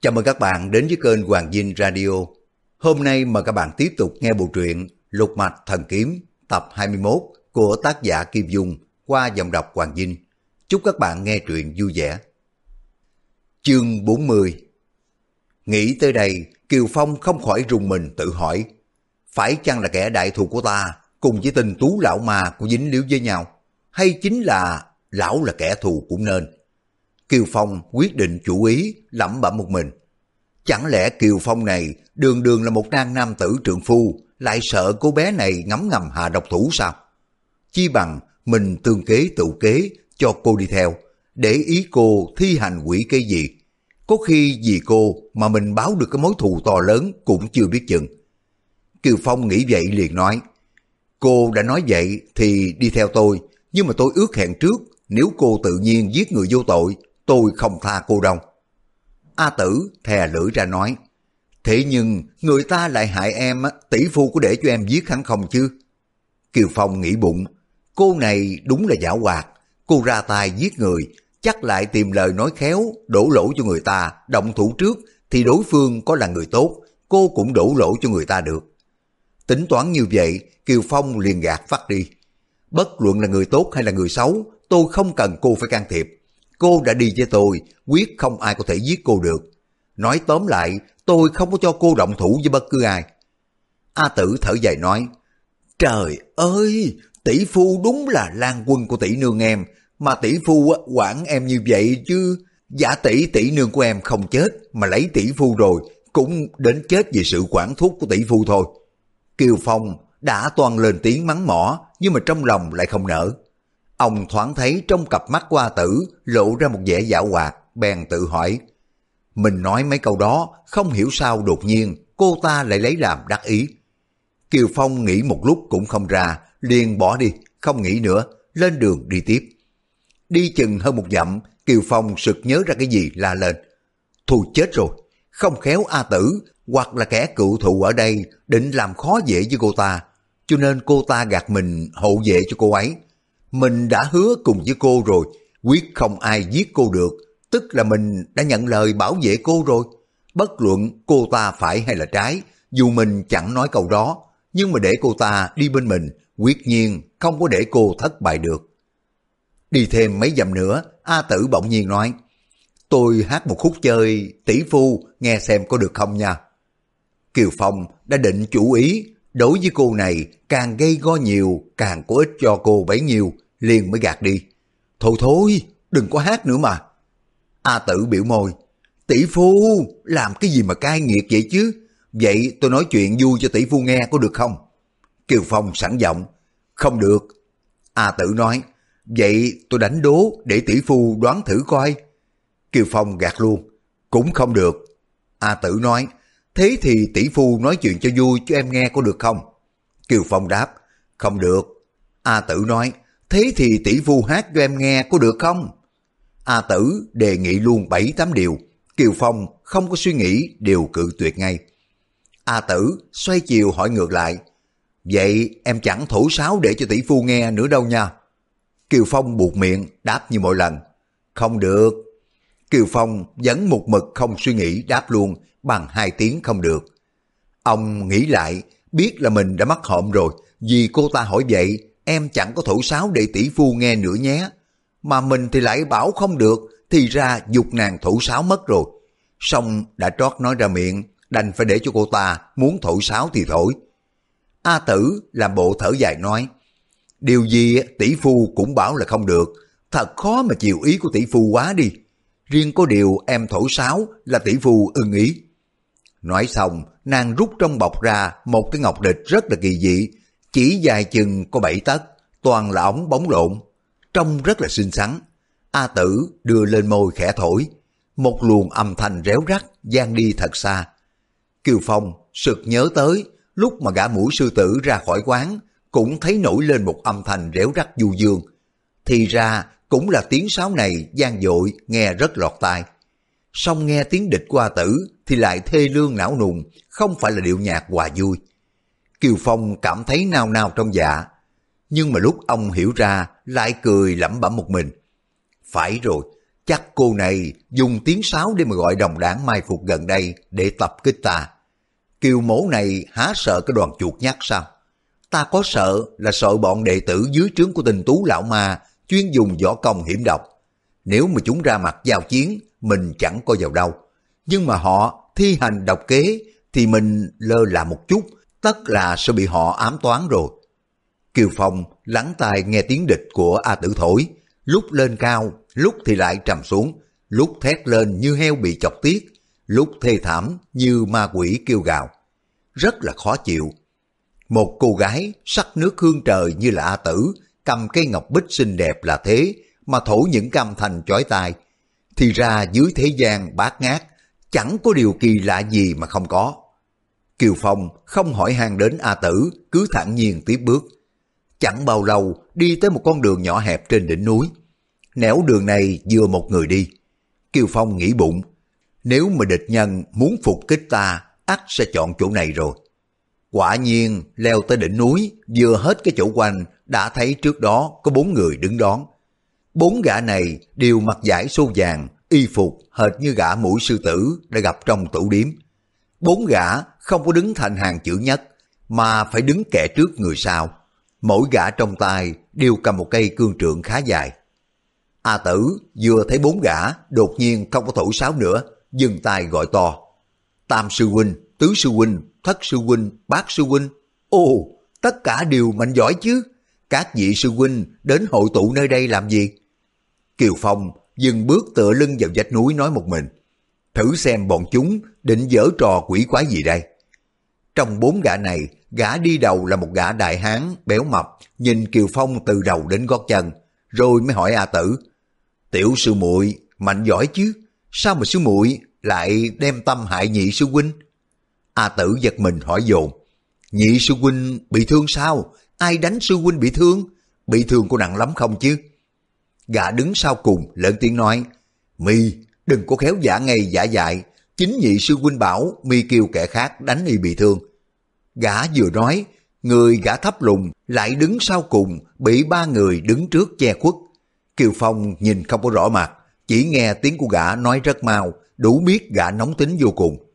Chào mừng các bạn đến với kênh Hoàng Dinh Radio. Hôm nay mời các bạn tiếp tục nghe bộ truyện Lục Mạch Thần Kiếm tập 21 của tác giả Kim Dung qua dòng đọc Hoàng Dinh. Chúc các bạn nghe truyện vui vẻ. Chương 40 Nghĩ tới đây, Kiều Phong không khỏi rùng mình tự hỏi phải chăng là kẻ đại thù của ta cùng với tình tú lão ma của dính liếu với nhau hay chính là lão là kẻ thù cũng nên. Kiều Phong quyết định chủ ý lẩm bẩm một mình. Chẳng lẽ Kiều Phong này đường đường là một nam nam tử trượng phu lại sợ cô bé này ngấm ngầm hạ độc thủ sao? Chi bằng mình tương kế tự kế cho cô đi theo, để ý cô thi hành quỷ cái gì. Có khi vì cô mà mình báo được cái mối thù to lớn cũng chưa biết chừng. Kiều Phong nghĩ vậy liền nói, cô đã nói vậy thì đi theo tôi, nhưng mà tôi ước hẹn trước, nếu cô tự nhiên giết người vô tội, tôi không tha cô đâu. A tử thè lưỡi ra nói, thế nhưng người ta lại hại em, tỷ phu có để cho em giết hắn không chứ? Kiều Phong nghĩ bụng, cô này đúng là giả hoạt, cô ra tay giết người, chắc lại tìm lời nói khéo, đổ lỗi cho người ta, động thủ trước, thì đối phương có là người tốt, cô cũng đổ lỗi cho người ta được. Tính toán như vậy, Kiều Phong liền gạt phát đi. Bất luận là người tốt hay là người xấu, tôi không cần cô phải can thiệp. Cô đã đi với tôi, quyết không ai có thể giết cô được. Nói tóm lại, tôi không có cho cô động thủ với bất cứ ai. A tử thở dài nói, Trời ơi, tỷ phu đúng là lan quân của tỷ nương em, mà tỷ phu quản em như vậy chứ. Giả tỷ tỷ nương của em không chết, mà lấy tỷ phu rồi, cũng đến chết vì sự quản thúc của tỷ phu thôi. Kiều Phong đã toàn lên tiếng mắng mỏ, nhưng mà trong lòng lại không nở. Ông thoáng thấy trong cặp mắt qua tử lộ ra một vẻ dạo hoạt, bèn tự hỏi. Mình nói mấy câu đó, không hiểu sao đột nhiên cô ta lại lấy làm đắc ý. Kiều Phong nghĩ một lúc cũng không ra, liền bỏ đi, không nghĩ nữa, lên đường đi tiếp. Đi chừng hơn một dặm, Kiều Phong sực nhớ ra cái gì la lên. thù chết rồi, không khéo A Tử hoặc là kẻ cựu thù ở đây định làm khó dễ với cô ta, cho nên cô ta gạt mình hộ vệ cho cô ấy. Mình đã hứa cùng với cô rồi, quyết không ai giết cô được, tức là mình đã nhận lời bảo vệ cô rồi. Bất luận cô ta phải hay là trái, dù mình chẳng nói câu đó, nhưng mà để cô ta đi bên mình, quyết nhiên không có để cô thất bại được. Đi thêm mấy dặm nữa, A Tử bỗng nhiên nói, tôi hát một khúc chơi tỷ phu nghe xem có được không nha. Kiều Phong đã định chủ ý, đối với cô này càng gây go nhiều, càng có ích cho cô bấy nhiêu, liền mới gạt đi. Thôi thôi, đừng có hát nữa mà. A tử biểu môi, tỷ phu, làm cái gì mà cai nghiệt vậy chứ? Vậy tôi nói chuyện vui cho tỷ phu nghe có được không? Kiều Phong sẵn giọng, không được. A tử nói, vậy tôi đánh đố để tỷ phu đoán thử coi. Kiều Phong gạt luôn, cũng không được. A tử nói, thế thì tỷ phu nói chuyện cho vui cho em nghe có được không? Kiều Phong đáp, không được. A tử nói, thế thì tỷ phu hát cho em nghe có được không? A tử đề nghị luôn bảy tám điều, Kiều Phong không có suy nghĩ đều cự tuyệt ngay. A tử xoay chiều hỏi ngược lại, vậy em chẳng thủ sáo để cho tỷ phu nghe nữa đâu nha. Kiều Phong buộc miệng đáp như mọi lần, không được. Kiều Phong vẫn một mực không suy nghĩ đáp luôn bằng hai tiếng không được. Ông nghĩ lại, biết là mình đã mắc hộm rồi, vì cô ta hỏi vậy, em chẳng có thủ sáo để tỷ phu nghe nữa nhé. Mà mình thì lại bảo không được, thì ra dục nàng thủ sáo mất rồi. Xong đã trót nói ra miệng, đành phải để cho cô ta muốn thổi sáo thì thổi. A tử làm bộ thở dài nói, điều gì tỷ phu cũng bảo là không được, thật khó mà chịu ý của tỷ phu quá đi. Riêng có điều em thổi sáo là tỷ phu ưng ý. Nói xong, nàng rút trong bọc ra một cái ngọc địch rất là kỳ dị, chỉ dài chừng có bảy tấc, toàn là ống bóng lộn, trông rất là xinh xắn. A tử đưa lên môi khẽ thổi, một luồng âm thanh réo rắt gian đi thật xa. Kiều Phong sực nhớ tới lúc mà gã mũi sư tử ra khỏi quán cũng thấy nổi lên một âm thanh réo rắt du dương. Thì ra cũng là tiếng sáo này gian dội nghe rất lọt tai. Xong nghe tiếng địch qua tử thì lại thê lương não nùng, không phải là điệu nhạc hòa vui. Kiều Phong cảm thấy nao nao trong dạ, nhưng mà lúc ông hiểu ra lại cười lẩm bẩm một mình. Phải rồi, chắc cô này dùng tiếng sáo để mà gọi đồng đảng mai phục gần đây để tập kích ta. Kiều mổ này há sợ cái đoàn chuột nhắc sao? Ta có sợ là sợ bọn đệ tử dưới trướng của tình tú lão ma chuyên dùng võ công hiểm độc. Nếu mà chúng ra mặt giao chiến, mình chẳng có vào đâu. Nhưng mà họ thi hành độc kế thì mình lơ là một chút, tất là sẽ bị họ ám toán rồi. Kiều Phong lắng tai nghe tiếng địch của A Tử thổi, lúc lên cao, lúc thì lại trầm xuống, lúc thét lên như heo bị chọc tiết, lúc thê thảm như ma quỷ kêu gào. Rất là khó chịu. Một cô gái sắc nước hương trời như là A Tử, cầm cây ngọc bích xinh đẹp là thế, mà thổi những cam thành chói tai. Thì ra dưới thế gian bát ngát, chẳng có điều kỳ lạ gì mà không có. Kiều Phong không hỏi han đến A Tử, cứ thản nhiên tiếp bước. Chẳng bao lâu đi tới một con đường nhỏ hẹp trên đỉnh núi. Nẻo đường này vừa một người đi. Kiều Phong nghĩ bụng, nếu mà địch nhân muốn phục kích ta, ắt sẽ chọn chỗ này rồi. Quả nhiên, leo tới đỉnh núi, vừa hết cái chỗ quanh, đã thấy trước đó có bốn người đứng đón. Bốn gã này đều mặc giải xô vàng, y phục hệt như gã mũi sư tử đã gặp trong tủ điếm. Bốn gã không có đứng thành hàng chữ nhất, mà phải đứng kẻ trước người sau. Mỗi gã trong tay đều cầm một cây cương trượng khá dài. A tử vừa thấy bốn gã, đột nhiên không có thổi sáo nữa, dừng tay gọi to. Tam sư huynh, tứ sư huynh, thất sư huynh, bát sư huynh. Ồ, tất cả đều mạnh giỏi chứ. Các vị sư huynh đến hội tụ nơi đây làm gì? Kiều Phong dừng bước tựa lưng vào vách núi nói một mình. Thử xem bọn chúng định dở trò quỷ quái gì đây. Trong bốn gã này, gã đi đầu là một gã đại hán, béo mập, nhìn Kiều Phong từ đầu đến gót chân, rồi mới hỏi A Tử. Tiểu sư muội mạnh giỏi chứ, sao mà sư muội lại đem tâm hại nhị sư huynh? A Tử giật mình hỏi dồn. Nhị sư huynh bị thương sao? Ai đánh sư huynh bị thương? Bị thương có nặng lắm không chứ? Gã đứng sau cùng lớn tiếng nói. Mi đừng có khéo giả ngay giả dại. Chính nhị sư huynh bảo mi kêu kẻ khác đánh y bị thương. Gã vừa nói, người gã thấp lùng lại đứng sau cùng bị ba người đứng trước che khuất. Kiều Phong nhìn không có rõ mặt, chỉ nghe tiếng của gã nói rất mau, đủ biết gã nóng tính vô cùng.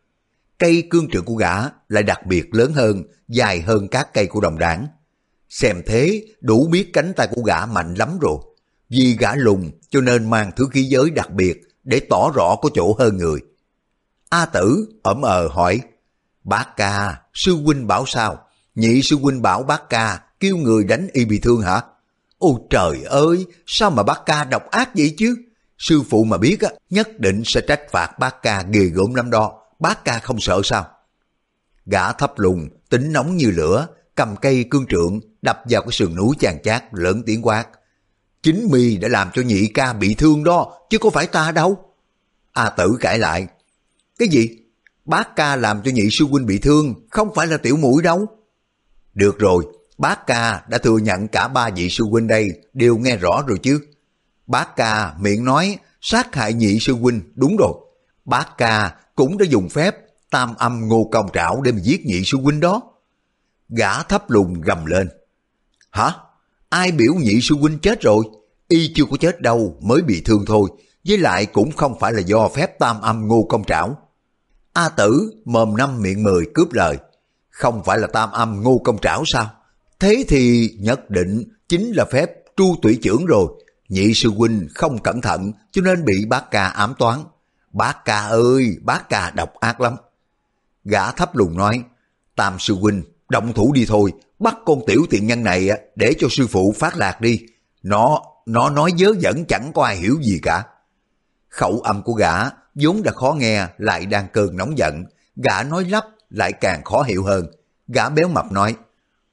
Cây cương trượng của gã lại đặc biệt lớn hơn, dài hơn các cây của đồng đảng. Xem thế, đủ biết cánh tay của gã mạnh lắm rồi. Vì gã lùng cho nên mang thứ khí giới đặc biệt để tỏ rõ có chỗ hơn người. A tử ẩm ờ hỏi, Bác ca, sư huynh bảo sao? Nhị sư huynh bảo bác ca kêu người đánh y bị thương hả? Ôi trời ơi, sao mà bác ca độc ác vậy chứ? Sư phụ mà biết á, nhất định sẽ trách phạt bác ca ghê gớm lắm đó. Bác ca không sợ sao? Gã thấp lùng, tính nóng như lửa, cầm cây cương trượng, đập vào cái sườn núi chàng chát, lớn tiếng quát. Chính mi đã làm cho nhị ca bị thương đó, chứ có phải ta đâu. A tử cãi lại. Cái gì? Bác ca làm cho nhị sư huynh bị thương, không phải là tiểu mũi đâu. Được rồi, bác ca đã thừa nhận cả ba vị sư huynh đây đều nghe rõ rồi chứ. Bác ca miệng nói sát hại nhị sư huynh, đúng rồi. Bác ca cũng đã dùng phép tam âm ngô công trảo để mà giết nhị sư huynh đó. Gã thấp lùng gầm lên. Hả? Ai biểu nhị sư huynh chết rồi? Y chưa có chết đâu, mới bị thương thôi. Với lại cũng không phải là do phép tam âm ngô công trảo. A tử mồm năm miệng mười cướp lời. Không phải là tam âm ngô công trảo sao? Thế thì nhất định chính là phép tru tủy trưởng rồi. Nhị sư huynh không cẩn thận cho nên bị bác ca ám toán. Bác ca ơi, bác ca độc ác lắm. Gã thấp lùng nói, Tam sư huynh, động thủ đi thôi, bắt con tiểu tiện nhân này để cho sư phụ phát lạc đi. Nó, nó nói dớ dẫn chẳng có ai hiểu gì cả. Khẩu âm của gã vốn đã khó nghe lại đang cơn nóng giận, gã nói lắp lại càng khó hiểu hơn. Gã béo mập nói,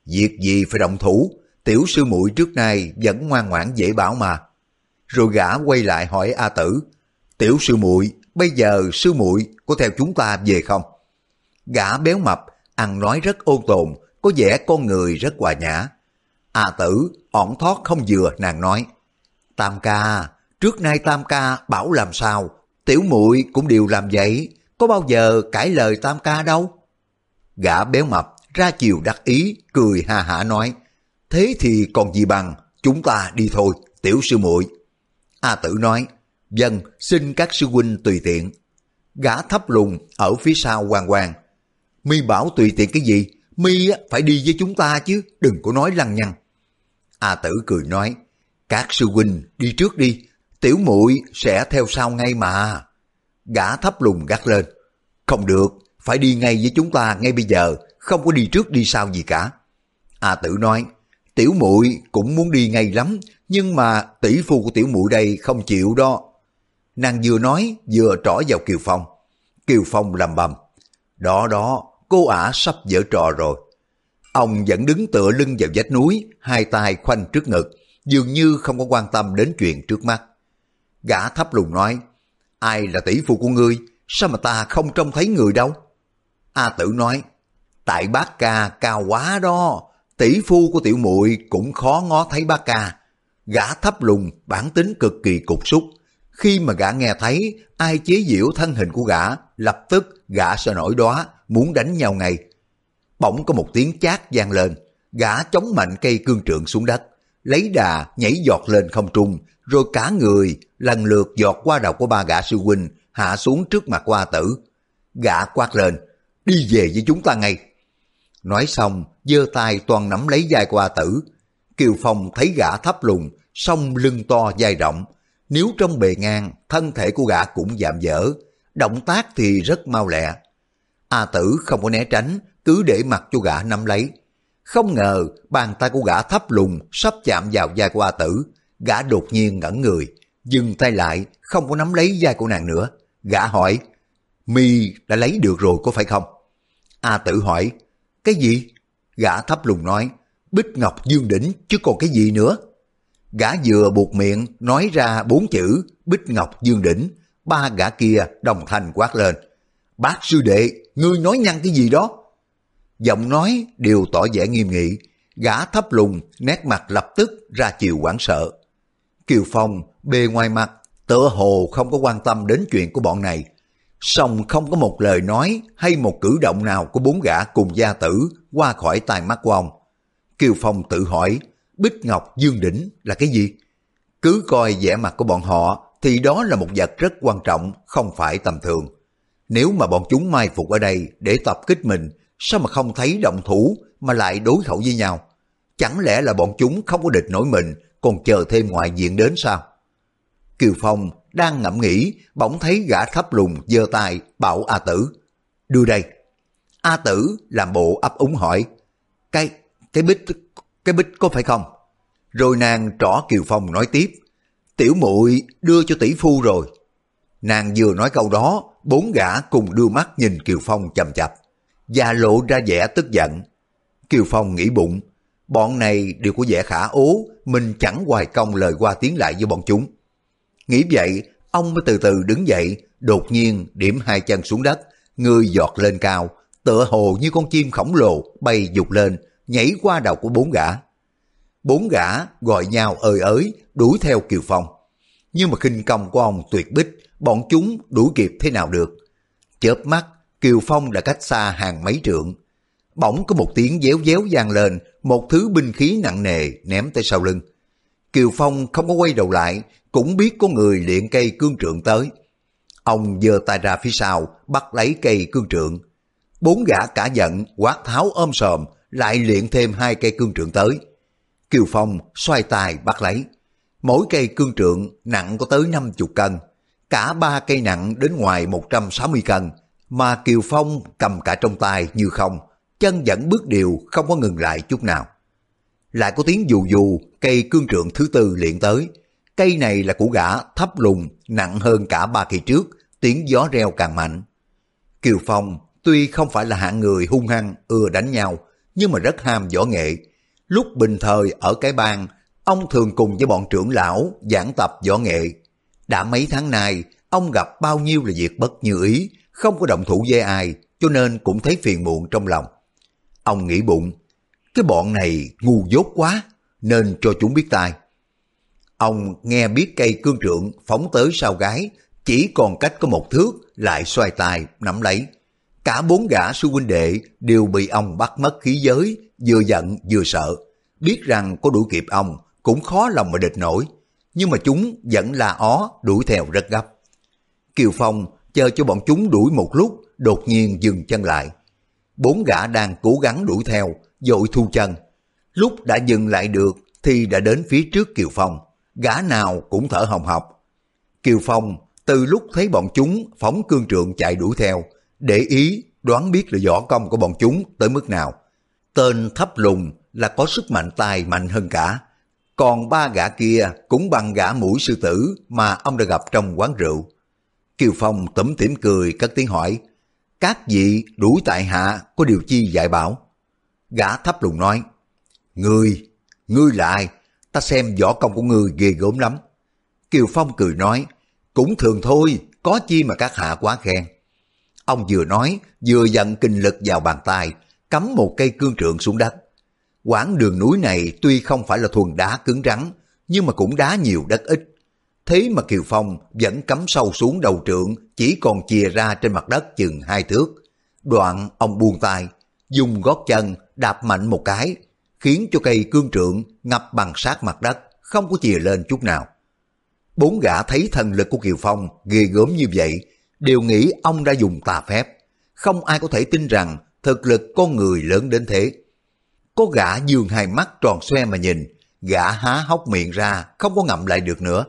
việc gì phải động thủ, tiểu sư muội trước nay vẫn ngoan ngoãn dễ bảo mà. Rồi gã quay lại hỏi A Tử, tiểu sư muội bây giờ sư muội có theo chúng ta về không? Gã béo mập, ăn nói rất ôn tồn, có vẻ con người rất hòa nhã. A tử, ổn thoát không vừa, nàng nói. Tam ca, trước nay tam ca bảo làm sao, tiểu muội cũng đều làm vậy, có bao giờ cãi lời tam ca đâu. Gã béo mập ra chiều đắc ý, cười ha hả nói, thế thì còn gì bằng, chúng ta đi thôi, tiểu sư muội. A tử nói, Dân, xin các sư huynh tùy tiện. Gã thấp lùng ở phía sau hoàng hoàng. Mi bảo tùy tiện cái gì? Mi phải đi với chúng ta chứ, đừng có nói lăng nhăng. A tử cười nói, các sư huynh đi trước đi, tiểu muội sẽ theo sau ngay mà. Gã thấp lùng gắt lên, không được, phải đi ngay với chúng ta ngay bây giờ, không có đi trước đi sau gì cả. A tử nói, tiểu muội cũng muốn đi ngay lắm, nhưng mà tỷ phu của tiểu muội đây không chịu đó. Nàng vừa nói vừa trỏ vào Kiều Phong. Kiều Phong lầm bầm. Đó đó, cô ả sắp dở trò rồi. Ông vẫn đứng tựa lưng vào vách núi, hai tay khoanh trước ngực, dường như không có quan tâm đến chuyện trước mắt. Gã thấp lùng nói, ai là tỷ phụ của ngươi, sao mà ta không trông thấy người đâu? A tử nói, tại bác ca cao quá đó, tỷ phu của tiểu muội cũng khó ngó thấy bác ca. Gã thấp lùng, bản tính cực kỳ cục xúc. Khi mà gã nghe thấy ai chế giễu thân hình của gã, lập tức gã sẽ nổi đóa, muốn đánh nhau ngay. Bỗng có một tiếng chát vang lên, gã chống mạnh cây cương trượng xuống đất, lấy đà nhảy giọt lên không trung, rồi cả người lần lượt giọt qua đầu của ba gã sư huynh, hạ xuống trước mặt qua tử. Gã quát lên, đi về với chúng ta ngay. Nói xong, giơ tay toàn nắm lấy vai qua tử. Kiều Phong thấy gã thấp lùng, song lưng to dai rộng. Nếu trong bề ngang, thân thể của gã cũng giảm dở. Động tác thì rất mau lẹ. A tử không có né tránh, cứ để mặt cho gã nắm lấy. Không ngờ bàn tay của gã thấp lùng sắp chạm vào vai của A tử. Gã đột nhiên ngẩn người, dừng tay lại, không có nắm lấy vai của nàng nữa. Gã hỏi, mi đã lấy được rồi có phải không? A tử hỏi, cái gì? Gã thấp lùng nói, Bích Ngọc Dương Đỉnh chứ còn cái gì nữa. Gã vừa buộc miệng nói ra bốn chữ Bích Ngọc Dương Đỉnh, ba gã kia đồng thanh quát lên. Bác sư đệ, ngươi nói nhăn cái gì đó? Giọng nói đều tỏ vẻ nghiêm nghị, gã thấp lùng, nét mặt lập tức ra chiều quảng sợ. Kiều Phong bề ngoài mặt tựa hồ không có quan tâm đến chuyện của bọn này, song không có một lời nói hay một cử động nào của bốn gã cùng gia tử qua khỏi tai mắt của ông. Kiều Phong tự hỏi, Bích Ngọc Dương Đỉnh là cái gì? Cứ coi vẻ mặt của bọn họ thì đó là một vật rất quan trọng, không phải tầm thường. Nếu mà bọn chúng mai phục ở đây để tập kích mình, sao mà không thấy động thủ mà lại đối khẩu với nhau? Chẳng lẽ là bọn chúng không có địch nổi mình, còn chờ thêm ngoại diện đến sao? Kiều Phong đang ngẫm nghĩ, bỗng thấy gã thấp lùng giơ tay bảo A Tử. Đưa đây. A Tử làm bộ ấp úng hỏi. Cái, cái bích, cái bích có phải không? Rồi nàng trỏ Kiều Phong nói tiếp. Tiểu muội đưa cho tỷ phu rồi. Nàng vừa nói câu đó, bốn gã cùng đưa mắt nhìn Kiều Phong chầm chập, và lộ ra vẻ tức giận. Kiều Phong nghĩ bụng, bọn này đều có vẻ khả ố, mình chẳng hoài công lời qua tiếng lại với bọn chúng. Nghĩ vậy, ông mới từ từ đứng dậy, đột nhiên điểm hai chân xuống đất, người giọt lên cao, tựa hồ như con chim khổng lồ bay dục lên, nhảy qua đầu của bốn gã. Bốn gã gọi nhau ơi ới, đuổi theo Kiều Phong. Nhưng mà khinh công của ông tuyệt bích, bọn chúng đuổi kịp thế nào được. Chớp mắt, Kiều Phong đã cách xa hàng mấy trượng. Bỗng có một tiếng déo déo vang lên, một thứ binh khí nặng nề ném tới sau lưng. Kiều Phong không có quay đầu lại, cũng biết có người luyện cây cương trượng tới. Ông giơ tay ra phía sau, bắt lấy cây cương trượng. Bốn gã cả giận, quát tháo ôm sòm, lại luyện thêm hai cây cương trượng tới. Kiều Phong xoay tay bắt lấy. Mỗi cây cương trượng nặng có tới 50 cân, cả ba cây nặng đến ngoài 160 cân, mà Kiều Phong cầm cả trong tay như không, chân vẫn bước đều không có ngừng lại chút nào. Lại có tiếng dù dù, cây cương trượng thứ tư liền tới. Cây này là của gã thấp lùng, nặng hơn cả ba cây trước, tiếng gió reo càng mạnh. Kiều Phong tuy không phải là hạng người hung hăng, ưa đánh nhau, nhưng mà rất ham võ nghệ. Lúc bình thời ở cái bang, ông thường cùng với bọn trưởng lão giảng tập võ nghệ. Đã mấy tháng nay, ông gặp bao nhiêu là việc bất như ý, không có động thủ với ai, cho nên cũng thấy phiền muộn trong lòng. Ông nghĩ bụng, cái bọn này ngu dốt quá, nên cho chúng biết tai. Ông nghe biết cây cương trượng phóng tới sau gái, chỉ còn cách có một thước lại xoay tay nắm lấy. Cả bốn gã sư huynh đệ đều bị ông bắt mất khí giới, vừa giận vừa sợ. Biết rằng có đuổi kịp ông cũng khó lòng mà địch nổi. nhưng mà chúng vẫn là ó đuổi theo rất gấp. Kiều Phong chờ cho bọn chúng đuổi một lúc, đột nhiên dừng chân lại. Bốn gã đang cố gắng đuổi theo, dội thu chân. Lúc đã dừng lại được thì đã đến phía trước Kiều Phong, gã nào cũng thở hồng hộc. Kiều Phong từ lúc thấy bọn chúng phóng cương trượng chạy đuổi theo, để ý đoán biết là võ công của bọn chúng tới mức nào. Tên thấp lùng là có sức mạnh tài mạnh hơn cả. Còn ba gã kia cũng bằng gã mũi sư tử mà ông đã gặp trong quán rượu. Kiều Phong tủm tỉm cười cất tiếng hỏi, các vị đuổi tại hạ có điều chi dạy bảo? Gã thấp lùng nói, Ngươi, ngươi là ai? Ta xem võ công của ngươi ghê gớm lắm. Kiều Phong cười nói, cũng thường thôi, có chi mà các hạ quá khen. Ông vừa nói, vừa dặn kinh lực vào bàn tay, cắm một cây cương trượng xuống đất. Quãng đường núi này tuy không phải là thuần đá cứng rắn, nhưng mà cũng đá nhiều đất ít. Thế mà Kiều Phong vẫn cắm sâu xuống đầu trượng, chỉ còn chìa ra trên mặt đất chừng hai thước. Đoạn ông buông tay, dùng gót chân đạp mạnh một cái, khiến cho cây cương trượng ngập bằng sát mặt đất, không có chìa lên chút nào. Bốn gã thấy thần lực của Kiều Phong ghê gớm như vậy, đều nghĩ ông đã dùng tà phép. Không ai có thể tin rằng thực lực con người lớn đến thế. Có gã dương hai mắt tròn xoe mà nhìn, gã há hốc miệng ra, không có ngậm lại được nữa.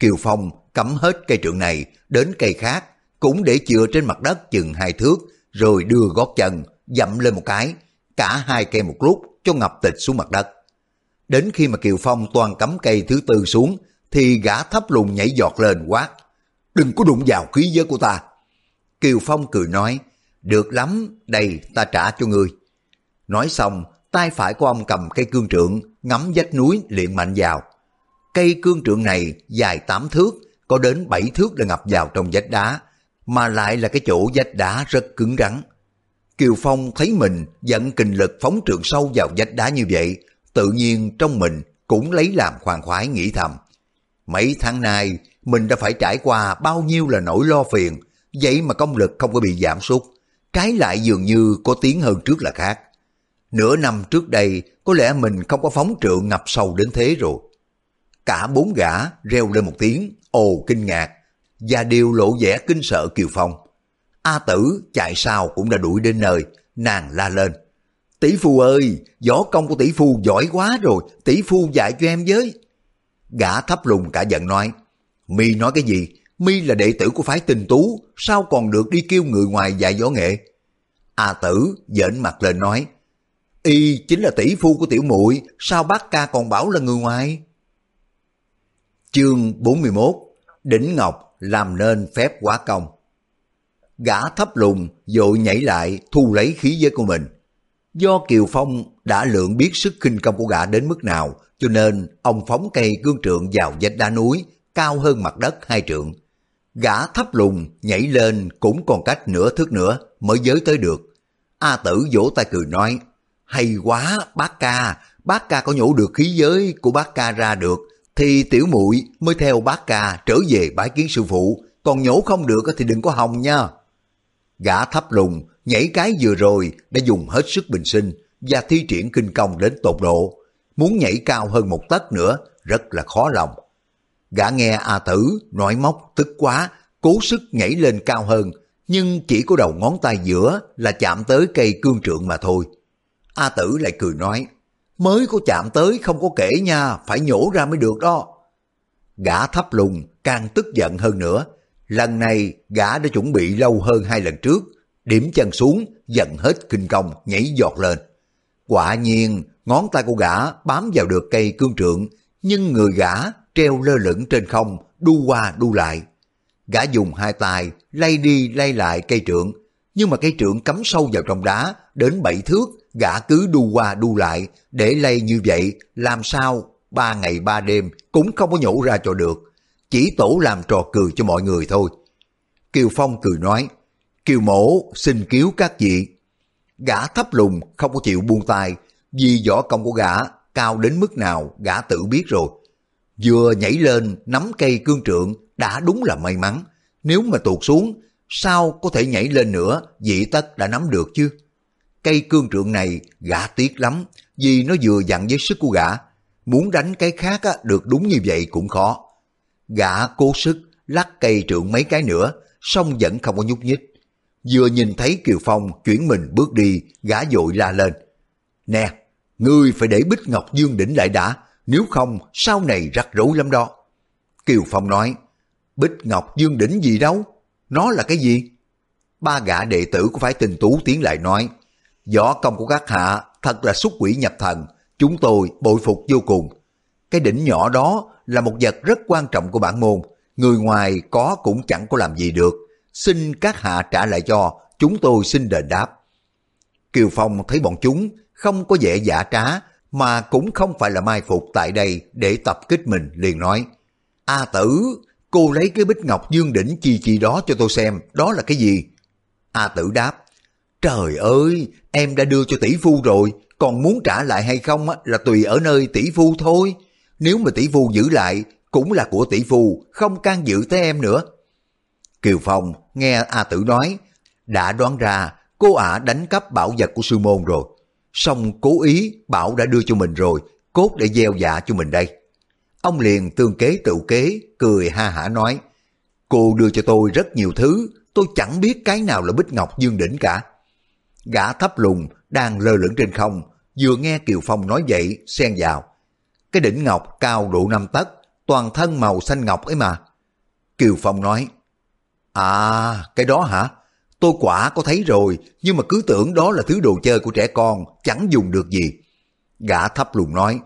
Kiều Phong cắm hết cây trượng này đến cây khác, cũng để chừa trên mặt đất chừng hai thước, rồi đưa gót chân, dậm lên một cái, cả hai cây một lúc cho ngập tịch xuống mặt đất. Đến khi mà Kiều Phong toàn cắm cây thứ tư xuống, thì gã thấp lùng nhảy giọt lên quát. Đừng có đụng vào khí giới của ta. Kiều Phong cười nói, được lắm, đây ta trả cho ngươi. Nói xong, tay phải của ông cầm cây cương trượng, ngắm vách núi liền mạnh vào. Cây cương trượng này dài 8 thước, có đến 7 thước là ngập vào trong vách đá, mà lại là cái chỗ vách đá rất cứng rắn. Kiều Phong thấy mình dẫn kinh lực phóng trượng sâu vào vách đá như vậy, tự nhiên trong mình cũng lấy làm khoan khoái nghĩ thầm. Mấy tháng nay, mình đã phải trải qua bao nhiêu là nỗi lo phiền, vậy mà công lực không có bị giảm sút. Trái lại dường như có tiếng hơn trước là khác. Nửa năm trước đây, có lẽ mình không có phóng trượng ngập sâu đến thế rồi. Cả bốn gã reo lên một tiếng, ồ kinh ngạc, và đều lộ vẻ kinh sợ Kiều Phong. A tử chạy sau cũng đã đuổi đến nơi, nàng la lên. Tỷ phu ơi, võ công của tỷ phu giỏi quá rồi, tỷ phu dạy cho em với. Gã thấp lùng cả giận nói, mi nói cái gì? mi là đệ tử của phái tình tú, sao còn được đi kêu người ngoài dạy võ nghệ? A tử dễn mặt lên nói, y chính là tỷ phu của tiểu muội sao bác ca còn bảo là người ngoài? Chương 41 Đỉnh Ngọc làm nên phép quá công Gã thấp lùng vội nhảy lại thu lấy khí giới của mình. Do Kiều Phong đã lượng biết sức kinh công của gã đến mức nào, cho nên ông phóng cây cương trượng vào vách đá núi, cao hơn mặt đất hai trượng. Gã thấp lùng nhảy lên cũng còn cách nửa thước nữa mới giới tới được. A tử vỗ tay cười nói, hay quá bác ca, bác ca có nhổ được khí giới của bác ca ra được, thì tiểu muội mới theo bác ca trở về bái kiến sư phụ, còn nhổ không được thì đừng có hòng nha. Gã thấp lùng, nhảy cái vừa rồi đã dùng hết sức bình sinh và thi triển kinh công đến tột độ. Muốn nhảy cao hơn một tấc nữa rất là khó lòng. Gã nghe A Tử nói móc tức quá, cố sức nhảy lên cao hơn, nhưng chỉ có đầu ngón tay giữa là chạm tới cây cương trượng mà thôi. A Tử lại cười nói, mới có chạm tới không có kể nha, phải nhổ ra mới được đó. Gã thấp lùng càng tức giận hơn nữa, Lần này gã đã chuẩn bị lâu hơn hai lần trước, điểm chân xuống, giận hết kinh công, nhảy giọt lên. Quả nhiên, ngón tay của gã bám vào được cây cương trượng, nhưng người gã treo lơ lửng trên không, đu qua đu lại. Gã dùng hai tay lay đi lay lại cây trượng, nhưng mà cây trượng cắm sâu vào trong đá, đến bảy thước, gã cứ đu qua đu lại, để lây như vậy, làm sao ba ngày ba đêm cũng không có nhổ ra cho được chỉ tổ làm trò cười cho mọi người thôi. Kiều Phong cười nói, Kiều mổ xin cứu các vị. Gã thấp lùng không có chịu buông tay, vì võ công của gã cao đến mức nào gã tự biết rồi. Vừa nhảy lên nắm cây cương trượng đã đúng là may mắn. Nếu mà tuột xuống, sao có thể nhảy lên nữa, dị tất đã nắm được chứ. Cây cương trượng này gã tiếc lắm, vì nó vừa dặn với sức của gã. muốn đánh cái khác á, được đúng như vậy cũng khó. Gã cố sức lắc cây trượng mấy cái nữa, song vẫn không có nhúc nhích. Vừa nhìn thấy Kiều Phong chuyển mình bước đi, gã dội la lên. Nè, ngươi phải để Bích Ngọc Dương đỉnh lại đã, nếu không sau này rắc rối lắm đó. Kiều Phong nói, Bích Ngọc Dương đỉnh gì đâu, nó là cái gì? Ba gã đệ tử của phái tình tú tiến lại nói, võ công của các hạ thật là xuất quỷ nhập thần, chúng tôi bội phục vô cùng. Cái đỉnh nhỏ đó là một vật rất quan trọng của bản môn, người ngoài có cũng chẳng có làm gì được. Xin các hạ trả lại cho, chúng tôi xin đền đáp. Kiều Phong thấy bọn chúng không có vẻ giả trá, mà cũng không phải là mai phục tại đây để tập kích mình, liền nói. A tử, cô lấy cái bích ngọc dương đỉnh chi chi đó cho tôi xem, đó là cái gì? A tử đáp, trời ơi, em đã đưa cho tỷ phu rồi, còn muốn trả lại hay không là tùy ở nơi tỷ phu thôi. Nếu mà tỷ phu giữ lại, cũng là của tỷ phu, không can dự tới em nữa. Kiều Phong nghe A Tử nói, đã đoán ra cô ả đánh cắp bảo vật của sư môn rồi. Xong cố ý bảo đã đưa cho mình rồi, cốt để gieo dạ cho mình đây. Ông liền tương kế tự kế, cười ha hả nói, cô đưa cho tôi rất nhiều thứ, tôi chẳng biết cái nào là bích ngọc dương đỉnh cả. Gã thấp lùng đang lơ lửng trên không, vừa nghe Kiều Phong nói vậy, xen vào. Cái đỉnh ngọc cao độ năm tấc, toàn thân màu xanh ngọc ấy mà. Kiều Phong nói, À, cái đó hả? Tôi quả có thấy rồi, nhưng mà cứ tưởng đó là thứ đồ chơi của trẻ con, chẳng dùng được gì. Gã thấp lùng nói,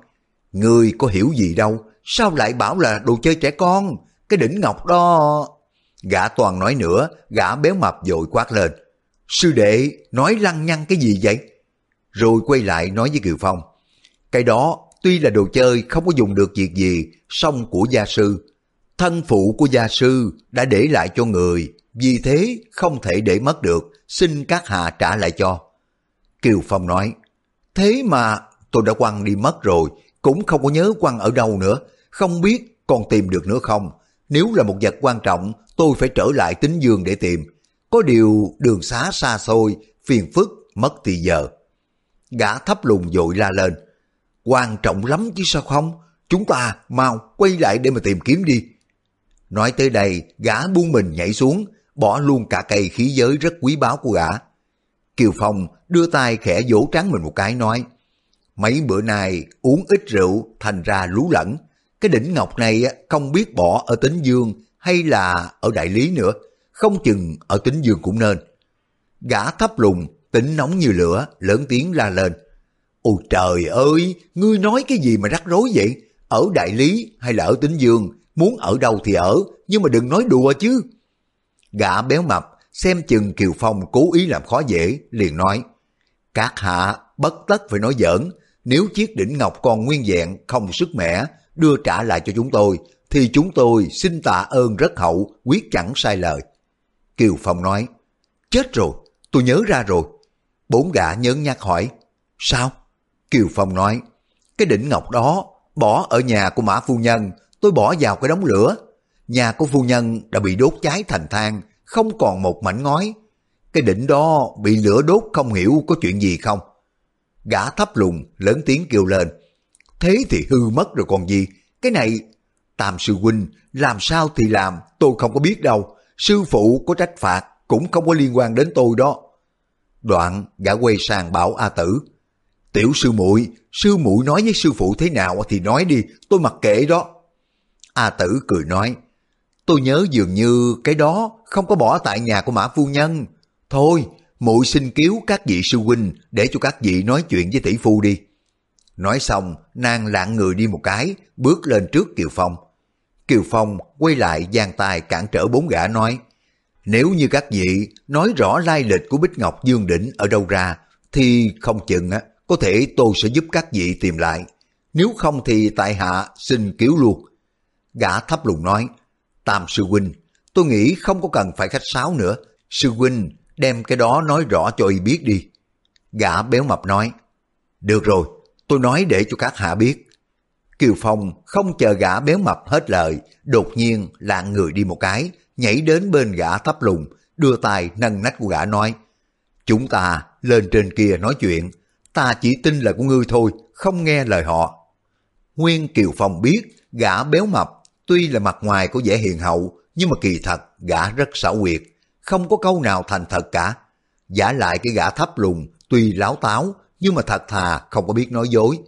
Ngươi có hiểu gì đâu, sao lại bảo là đồ chơi trẻ con? Cái đỉnh ngọc đó... Gã toàn nói nữa, gã béo mập dội quát lên. Sư đệ, nói lăng nhăng cái gì vậy? Rồi quay lại nói với Kiều Phong. Cái đó tuy là đồ chơi không có dùng được việc gì, song của gia sư. Thân phụ của gia sư đã để lại cho người, vì thế không thể để mất được, xin các hạ trả lại cho. Kiều Phong nói, thế mà tôi đã quăng đi mất rồi, cũng không có nhớ quăng ở đâu nữa, không biết còn tìm được nữa không. Nếu là một vật quan trọng, tôi phải trở lại tính dương để tìm. Có điều đường xá xa xôi, phiền phức, mất thì giờ. Gã thấp lùng dội la lên. Quan trọng lắm chứ sao không? Chúng ta mau quay lại để mà tìm kiếm đi. Nói tới đây, gã buông mình nhảy xuống, bỏ luôn cả cây khí giới rất quý báu của gã. Kiều Phong đưa tay khẽ vỗ trắng mình một cái nói, mấy bữa nay uống ít rượu thành ra lú lẫn. Cái đỉnh ngọc này không biết bỏ ở tính dương hay là ở đại lý nữa, không chừng ở tính dương cũng nên. Gã thấp lùng, tính nóng như lửa, lớn tiếng la lên. Ôi trời ơi, ngươi nói cái gì mà rắc rối vậy? Ở đại lý hay là ở tính dương, muốn ở đâu thì ở, nhưng mà đừng nói đùa chứ. Gã béo mập, xem chừng Kiều Phong cố ý làm khó dễ, liền nói. Các hạ bất tất phải nói giỡn, nếu chiếc đỉnh ngọc còn nguyên vẹn, không sức mẻ, đưa trả lại cho chúng tôi, thì chúng tôi xin tạ ơn rất hậu, quyết chẳng sai lời. Kiều Phong nói, chết rồi, tôi nhớ ra rồi. Bốn gã nhớ nhắc hỏi, sao? Kiều Phong nói, cái đỉnh ngọc đó bỏ ở nhà của Mã Phu Nhân, tôi bỏ vào cái đống lửa. Nhà của Phu Nhân đã bị đốt cháy thành than, không còn một mảnh ngói. Cái đỉnh đó bị lửa đốt không hiểu có chuyện gì không. Gã thấp lùng, lớn tiếng kêu lên. Thế thì hư mất rồi còn gì, cái này... Tam sư huynh, làm sao thì làm, tôi không có biết đâu. Sư phụ có trách phạt, cũng không có liên quan đến tôi đó. Đoạn, gã quay sang bảo A Tử. Tiểu sư muội sư muội nói với sư phụ thế nào thì nói đi, tôi mặc kệ đó. A Tử cười nói, tôi nhớ dường như cái đó không có bỏ tại nhà của Mã Phu Nhân. Thôi, muội xin cứu các vị sư huynh để cho các vị nói chuyện với tỷ phu đi. Nói xong, nàng lạng người đi một cái, bước lên trước Kiều Phong. Kiều Phong quay lại giang tay cản trở bốn gã nói, nếu như các vị nói rõ lai lịch của Bích Ngọc Dương Đỉnh ở đâu ra, thì không chừng á, có thể tôi sẽ giúp các vị tìm lại. Nếu không thì tại hạ xin cứu luôn. Gã thấp lùng nói, Tam sư huynh, tôi nghĩ không có cần phải khách sáo nữa. Sư huynh, đem cái đó nói rõ cho y biết đi. Gã béo mập nói, được rồi, tôi nói để cho các hạ biết. Kiều Phong không chờ gã béo mập hết lời, đột nhiên lạng người đi một cái, nhảy đến bên gã thấp lùng, đưa tay nâng nách của gã nói, chúng ta lên trên kia nói chuyện, ta chỉ tin lời của ngươi thôi, không nghe lời họ. Nguyên Kiều Phong biết gã béo mập tuy là mặt ngoài có vẻ hiền hậu nhưng mà kỳ thật gã rất xảo quyệt, không có câu nào thành thật cả. Giả lại cái gã thấp lùn tuy láo táo nhưng mà thật thà không có biết nói dối.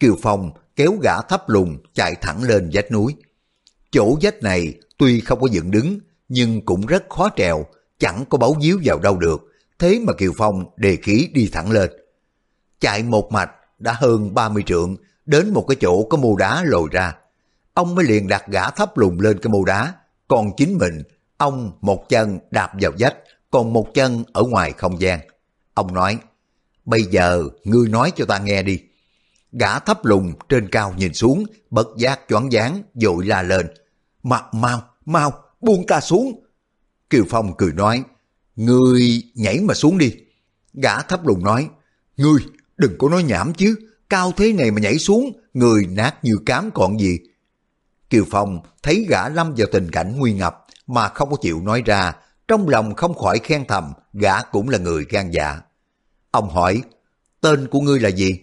Kiều Phong kéo gã thấp lùn chạy thẳng lên vách núi. Chỗ vách này tuy không có dựng đứng nhưng cũng rất khó trèo, chẳng có bấu díu vào đâu được. Thế mà Kiều Phong đề khí đi thẳng lên. Chạy một mạch đã hơn 30 trượng, đến một cái chỗ có mô đá lồi ra. Ông mới liền đặt gã thấp lùn lên cái mô đá, còn chính mình, ông một chân đạp vào vách, còn một chân ở ngoài không gian. Ông nói, bây giờ ngươi nói cho ta nghe đi. Gã thấp lùn trên cao nhìn xuống, bất giác choáng váng, dội la lên. Mặt mau, mau, buông ta xuống. Kiều Phong cười nói, ngươi nhảy mà xuống đi. Gã thấp lùn nói, ngươi đừng có nói nhảm chứ, cao thế này mà nhảy xuống, người nát như cám còn gì. Kiều Phong thấy gã lâm vào tình cảnh nguy ngập mà không có chịu nói ra, trong lòng không khỏi khen thầm, gã cũng là người gan dạ. Ông hỏi, tên của ngươi là gì?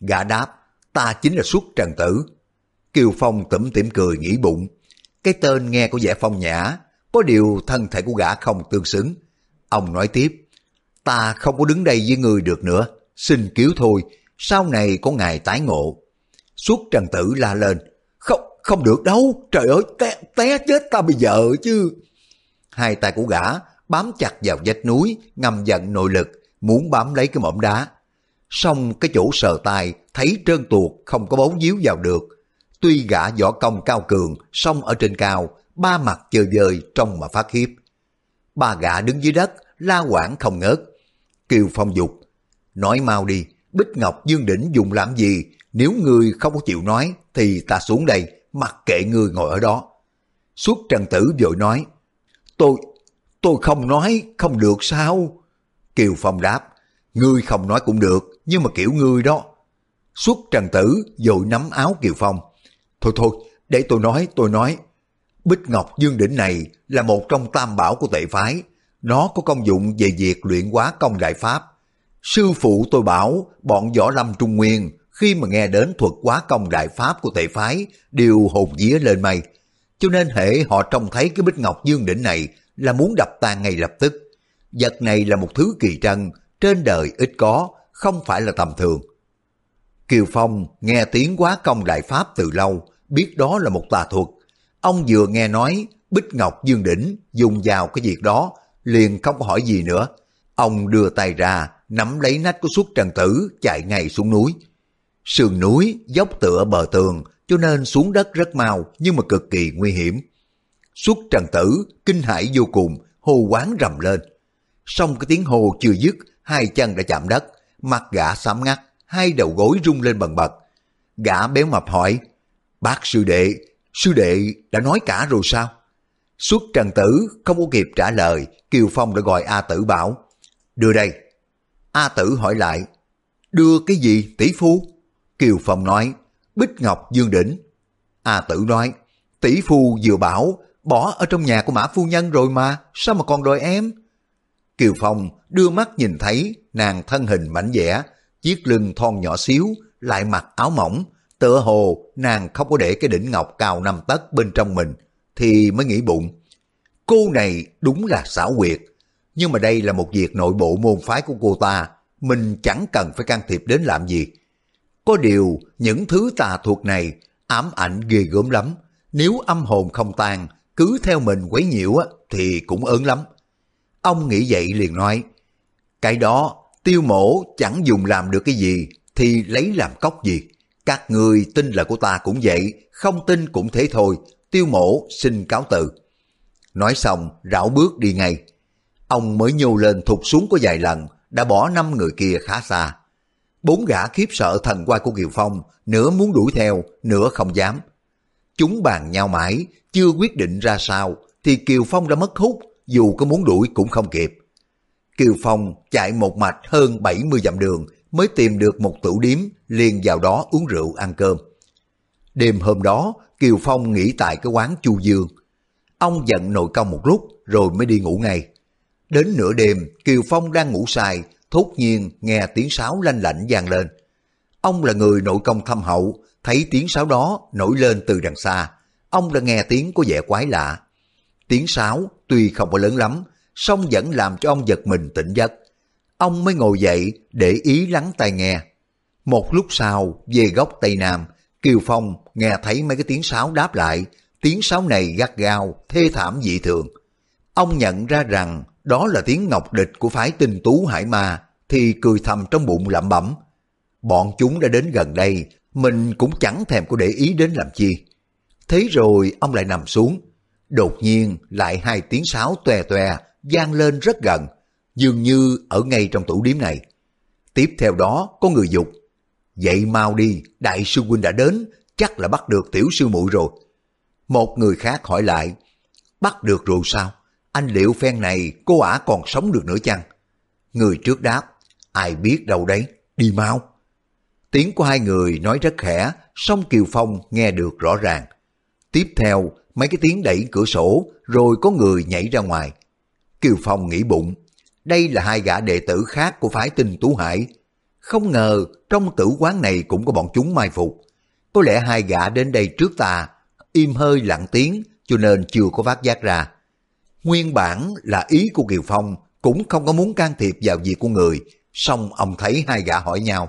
Gã đáp, ta chính là xuất trần tử. Kiều Phong tủm tỉm cười nghĩ bụng, cái tên nghe có vẻ phong nhã, có điều thân thể của gã không tương xứng. Ông nói tiếp, ta không có đứng đây với người được nữa, xin cứu thôi, sau này có ngày tái ngộ. Suốt trần tử la lên, không, không được đâu, trời ơi, té, té chết ta bây giờ chứ. Hai tay của gã bám chặt vào vách núi, ngầm giận nội lực, muốn bám lấy cái mỏm đá. Xong cái chỗ sờ tai thấy trơn tuột, không có bóng díu vào được. Tuy gã võ công cao cường, song ở trên cao, ba mặt chơi vơi trong mà phát khiếp. Ba gã đứng dưới đất, la quảng không ngớt. Kiều Phong dục, nói mau đi, Bích Ngọc Dương Đỉnh dùng làm gì? Nếu ngươi không có chịu nói, thì ta xuống đây, mặc kệ ngươi ngồi ở đó. Suốt trần tử vội nói, tôi, tôi không nói, không được sao? Kiều Phong đáp, ngươi không nói cũng được, nhưng mà kiểu ngươi đó. Suốt trần tử dội nắm áo Kiều Phong. Thôi thôi, để tôi nói, tôi nói. Bích Ngọc Dương Đỉnh này là một trong tam bảo của tệ phái. Nó có công dụng về việc luyện hóa công đại pháp. Sư phụ tôi bảo bọn võ lâm trung nguyên khi mà nghe đến thuật hóa công đại pháp của tệ phái đều hồn vía lên mây. Cho nên hệ họ trông thấy cái Bích Ngọc Dương Đỉnh này là muốn đập tan ngay lập tức. Vật này là một thứ kỳ trân, trên đời ít có, không phải là tầm thường. Kiều Phong nghe tiếng quá công đại pháp từ lâu, biết đó là một tà thuật. Ông vừa nghe nói Bích Ngọc Dương Đỉnh dùng vào cái việc đó, liền không có hỏi gì nữa. Ông đưa tay ra, nắm lấy nách của suốt trần tử, chạy ngay xuống núi. Sườn núi, dốc tựa bờ tường, cho nên xuống đất rất mau, nhưng mà cực kỳ nguy hiểm. Suốt trần tử, kinh hãi vô cùng, hô quán rầm lên. Xong cái tiếng hô chưa dứt, hai chân đã chạm đất, mặt gã xám ngắt, hai đầu gối rung lên bần bật. Gã béo mập hỏi, bác sư đệ, sư đệ đã nói cả rồi sao? Suốt trần tử không có kịp trả lời, Kiều Phong đã gọi A tử bảo, đưa đây. A tử hỏi lại, đưa cái gì tỷ phu? Kiều Phong nói, Bích Ngọc Dương Đỉnh. A tử nói, tỷ phu vừa bảo, bỏ ở trong nhà của mã phu nhân rồi mà, sao mà còn đòi em? Kiều Phong đưa mắt nhìn thấy nàng thân hình mảnh dẻ, chiếc lưng thon nhỏ xíu, lại mặc áo mỏng, tựa hồ nàng không có để cái đỉnh ngọc cao năm tấc bên trong mình, thì mới nghĩ bụng. Cô này đúng là xảo quyệt, nhưng mà đây là một việc nội bộ môn phái của cô ta, mình chẳng cần phải can thiệp đến làm gì. Có điều, những thứ tà thuật này ám ảnh ghê gớm lắm, nếu âm hồn không tan, cứ theo mình quấy nhiễu thì cũng ớn lắm. Ông nghĩ vậy liền nói, cái đó tiêu mổ chẳng dùng làm được cái gì thì lấy làm cốc gì. Các người tin là của ta cũng vậy, không tin cũng thế thôi, tiêu mổ xin cáo từ. Nói xong, rảo bước đi ngay. Ông mới nhô lên thụt xuống có vài lần, đã bỏ năm người kia khá xa. Bốn gã khiếp sợ thần quay của Kiều Phong, nửa muốn đuổi theo, nửa không dám. Chúng bàn nhau mãi, chưa quyết định ra sao, thì Kiều Phong đã mất hút, dù có muốn đuổi cũng không kịp. Kiều Phong chạy một mạch hơn 70 dặm đường mới tìm được một tủ điếm liền vào đó uống rượu ăn cơm. Đêm hôm đó, Kiều Phong nghỉ tại cái quán Chu Dương. Ông giận nội công một lúc rồi mới đi ngủ ngay. Đến nửa đêm, Kiều Phong đang ngủ say, thốt nhiên nghe tiếng sáo lanh lảnh vang lên. Ông là người nội công thâm hậu, thấy tiếng sáo đó nổi lên từ đằng xa. Ông đã nghe tiếng có vẻ quái lạ. Tiếng sáo tuy không có lớn lắm, song vẫn làm cho ông giật mình tỉnh giấc. Ông mới ngồi dậy để ý lắng tai nghe. Một lúc sau, về góc Tây Nam, Kiều Phong nghe thấy mấy cái tiếng sáo đáp lại, tiếng sáo này gắt gao, thê thảm dị thường. Ông nhận ra rằng đó là tiếng ngọc địch của phái tinh tú hải ma, thì cười thầm trong bụng lẩm bẩm. Bọn chúng đã đến gần đây, mình cũng chẳng thèm có để ý đến làm chi. Thế rồi ông lại nằm xuống. Đột nhiên lại hai tiếng sáo tòe tòe gian lên rất gần, dường như ở ngay trong tủ điếm này. Tiếp theo đó có người dục. Dậy mau đi, đại sư huynh đã đến, chắc là bắt được tiểu sư muội rồi. Một người khác hỏi lại, bắt được rồi sao? Anh liệu phen này cô ả còn sống được nữa chăng? Người trước đáp, ai biết đâu đấy, đi mau. Tiếng của hai người nói rất khẽ, song Kiều Phong nghe được rõ ràng. Tiếp theo, mấy cái tiếng đẩy cửa sổ, rồi có người nhảy ra ngoài. Kiều Phong nghĩ bụng, đây là hai gã đệ tử khác của phái tinh Tú Hải. Không ngờ trong tử quán này cũng có bọn chúng mai phục. Có lẽ hai gã đến đây trước ta, im hơi lặng tiếng cho nên chưa có phát giác ra. Nguyên bản là ý của Kiều Phong cũng không có muốn can thiệp vào việc của người, song ông thấy hai gã hỏi nhau.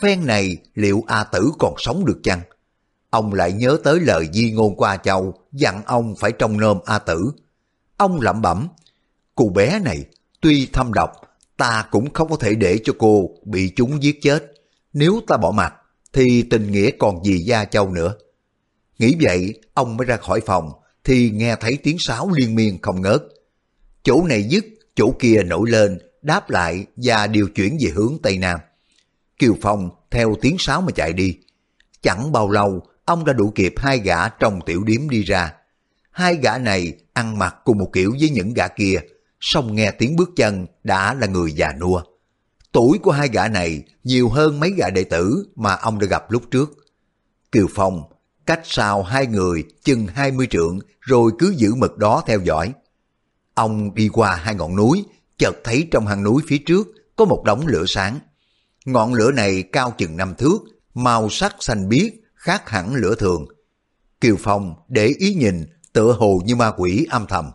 Phen này liệu A Tử còn sống được chăng? Ông lại nhớ tới lời di ngôn qua châu dặn ông phải trông nom A Tử. Ông lẩm bẩm, cô bé này tuy thâm độc, ta cũng không có thể để cho cô bị chúng giết chết. Nếu ta bỏ mặt, thì tình nghĩa còn gì Gia Châu nữa. Nghĩ vậy, ông mới ra khỏi phòng, thì nghe thấy tiếng sáo liên miên không ngớt. Chỗ này dứt, chỗ kia nổi lên, đáp lại và điều chuyển về hướng Tây Nam. Kiều Phong theo tiếng sáo mà chạy đi. Chẳng bao lâu, ông đã đủ kịp hai gã trong tiểu điếm đi ra. Hai gã này ăn mặc cùng một kiểu với những gã kia, song nghe tiếng bước chân đã là người già nua. Tuổi của hai gã này nhiều hơn mấy gã đệ tử mà ông đã gặp lúc trước. Kiều Phong cách sau hai người chừng hai mươi trượng rồi cứ giữ mực đó theo dõi. Ông đi qua hai ngọn núi, chợt thấy trong hang núi phía trước có một đống lửa sáng. Ngọn lửa này cao chừng năm thước, màu sắc xanh biếc, khác hẳn lửa thường. Kiều Phong để ý nhìn, tựa hồ như ma quỷ âm thầm.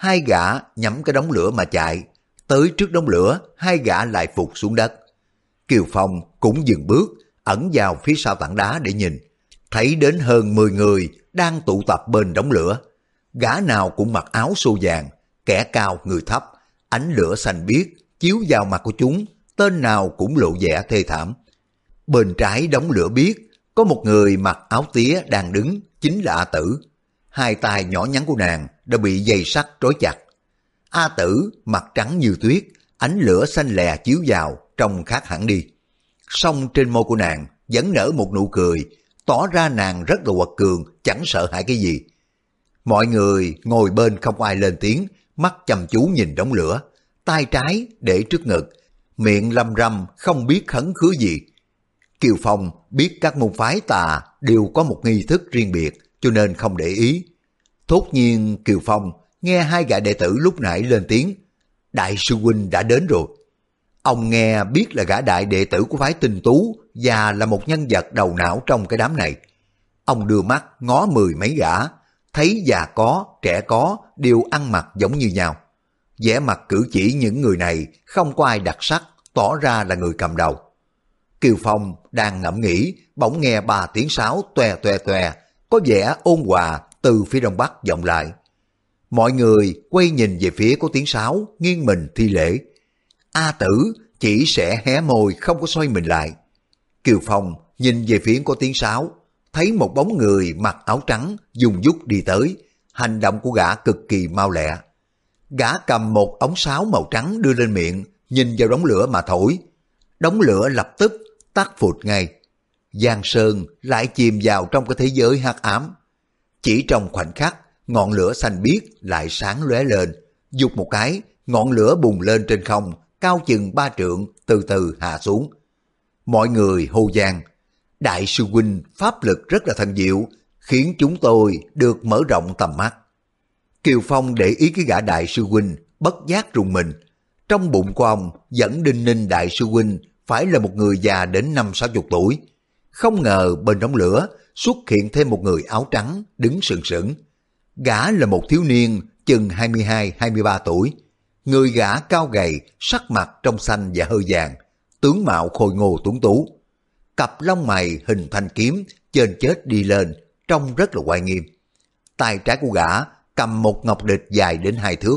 Hai gã nhắm cái đống lửa mà chạy, tới trước đống lửa, hai gã lại phục xuống đất. Kiều Phong cũng dừng bước, ẩn vào phía sau tảng đá để nhìn. Thấy đến hơn 10 người đang tụ tập bên đống lửa. Gã nào cũng mặc áo xô vàng, kẻ cao người thấp, ánh lửa xanh biếc chiếu vào mặt của chúng, tên nào cũng lộ vẻ thê thảm. Bên trái đống lửa biếc, có một người mặc áo tía đang đứng, chính là A Tử. Hai tay nhỏ nhắn của nàng đã bị dây sắt trói chặt. A Tử mặt trắng như tuyết, ánh lửa xanh lè chiếu vào, trông khác hẳn đi. Song trên môi của nàng vẫn nở một nụ cười, tỏ ra nàng rất là quật cường, chẳng sợ hãi cái gì. Mọi người ngồi bên không ai lên tiếng, mắt chăm chú nhìn đống lửa, tay trái để trước ngực, miệng lâm râm không biết khấn khứa gì. Kiều Phong biết các môn phái tà đều có một nghi thức riêng biệt, cho nên không để ý. Thốt nhiên Kiều Phong nghe hai gã đệ tử lúc nãy lên tiếng, Đại sư Huynh đã đến rồi. Ông nghe biết là gã đại đệ tử của phái tinh tú và là một nhân vật đầu não trong cái đám này. Ông đưa mắt ngó mười mấy gã, thấy già có, trẻ có, đều ăn mặc giống như nhau. vẻ mặt cử chỉ những người này không có ai đặc sắc, tỏ ra là người cầm đầu. Kiều Phong đang ngẫm nghĩ, bỗng nghe ba tiếng sáo toe toe toe, có vẻ ôn hòa từ phía đông bắc vọng lại. Mọi người quay nhìn về phía có tiếng sáo, nghiêng mình thi lễ. A tử chỉ sẽ hé môi không có xoay mình lại. Kiều Phong nhìn về phía có tiếng sáo, thấy một bóng người mặc áo trắng dùng dút đi tới, hành động của gã cực kỳ mau lẹ. Gã cầm một ống sáo màu trắng đưa lên miệng, nhìn vào đống lửa mà thổi. Đống lửa lập tức tắt phụt ngay. Giang Sơn lại chìm vào trong cái thế giới hắc ám. Chỉ trong khoảnh khắc, ngọn lửa xanh biếc lại sáng lóe lên, dục một cái, ngọn lửa bùng lên trên không, cao chừng ba trượng, từ từ hạ xuống. Mọi người hô giang, Đại sư huynh pháp lực rất là thần diệu, khiến chúng tôi được mở rộng tầm mắt. Kiều Phong để ý cái gã đại sư huynh, bất giác rùng mình. Trong bụng của ông dẫn đinh ninh đại sư huynh phải là một người già đến năm sáu chục tuổi. Không ngờ bên đống lửa xuất hiện thêm một người áo trắng đứng sừng sững. Gã là một thiếu niên chừng 22-23 tuổi. Người gã cao gầy, sắc mặt trong xanh và hơi vàng, tướng mạo khôi ngô tuấn tú. Cặp lông mày hình thanh kiếm, trên chết đi lên, trông rất là oai nghiêm. Tay trái của gã cầm một ngọc địch dài đến hai thước.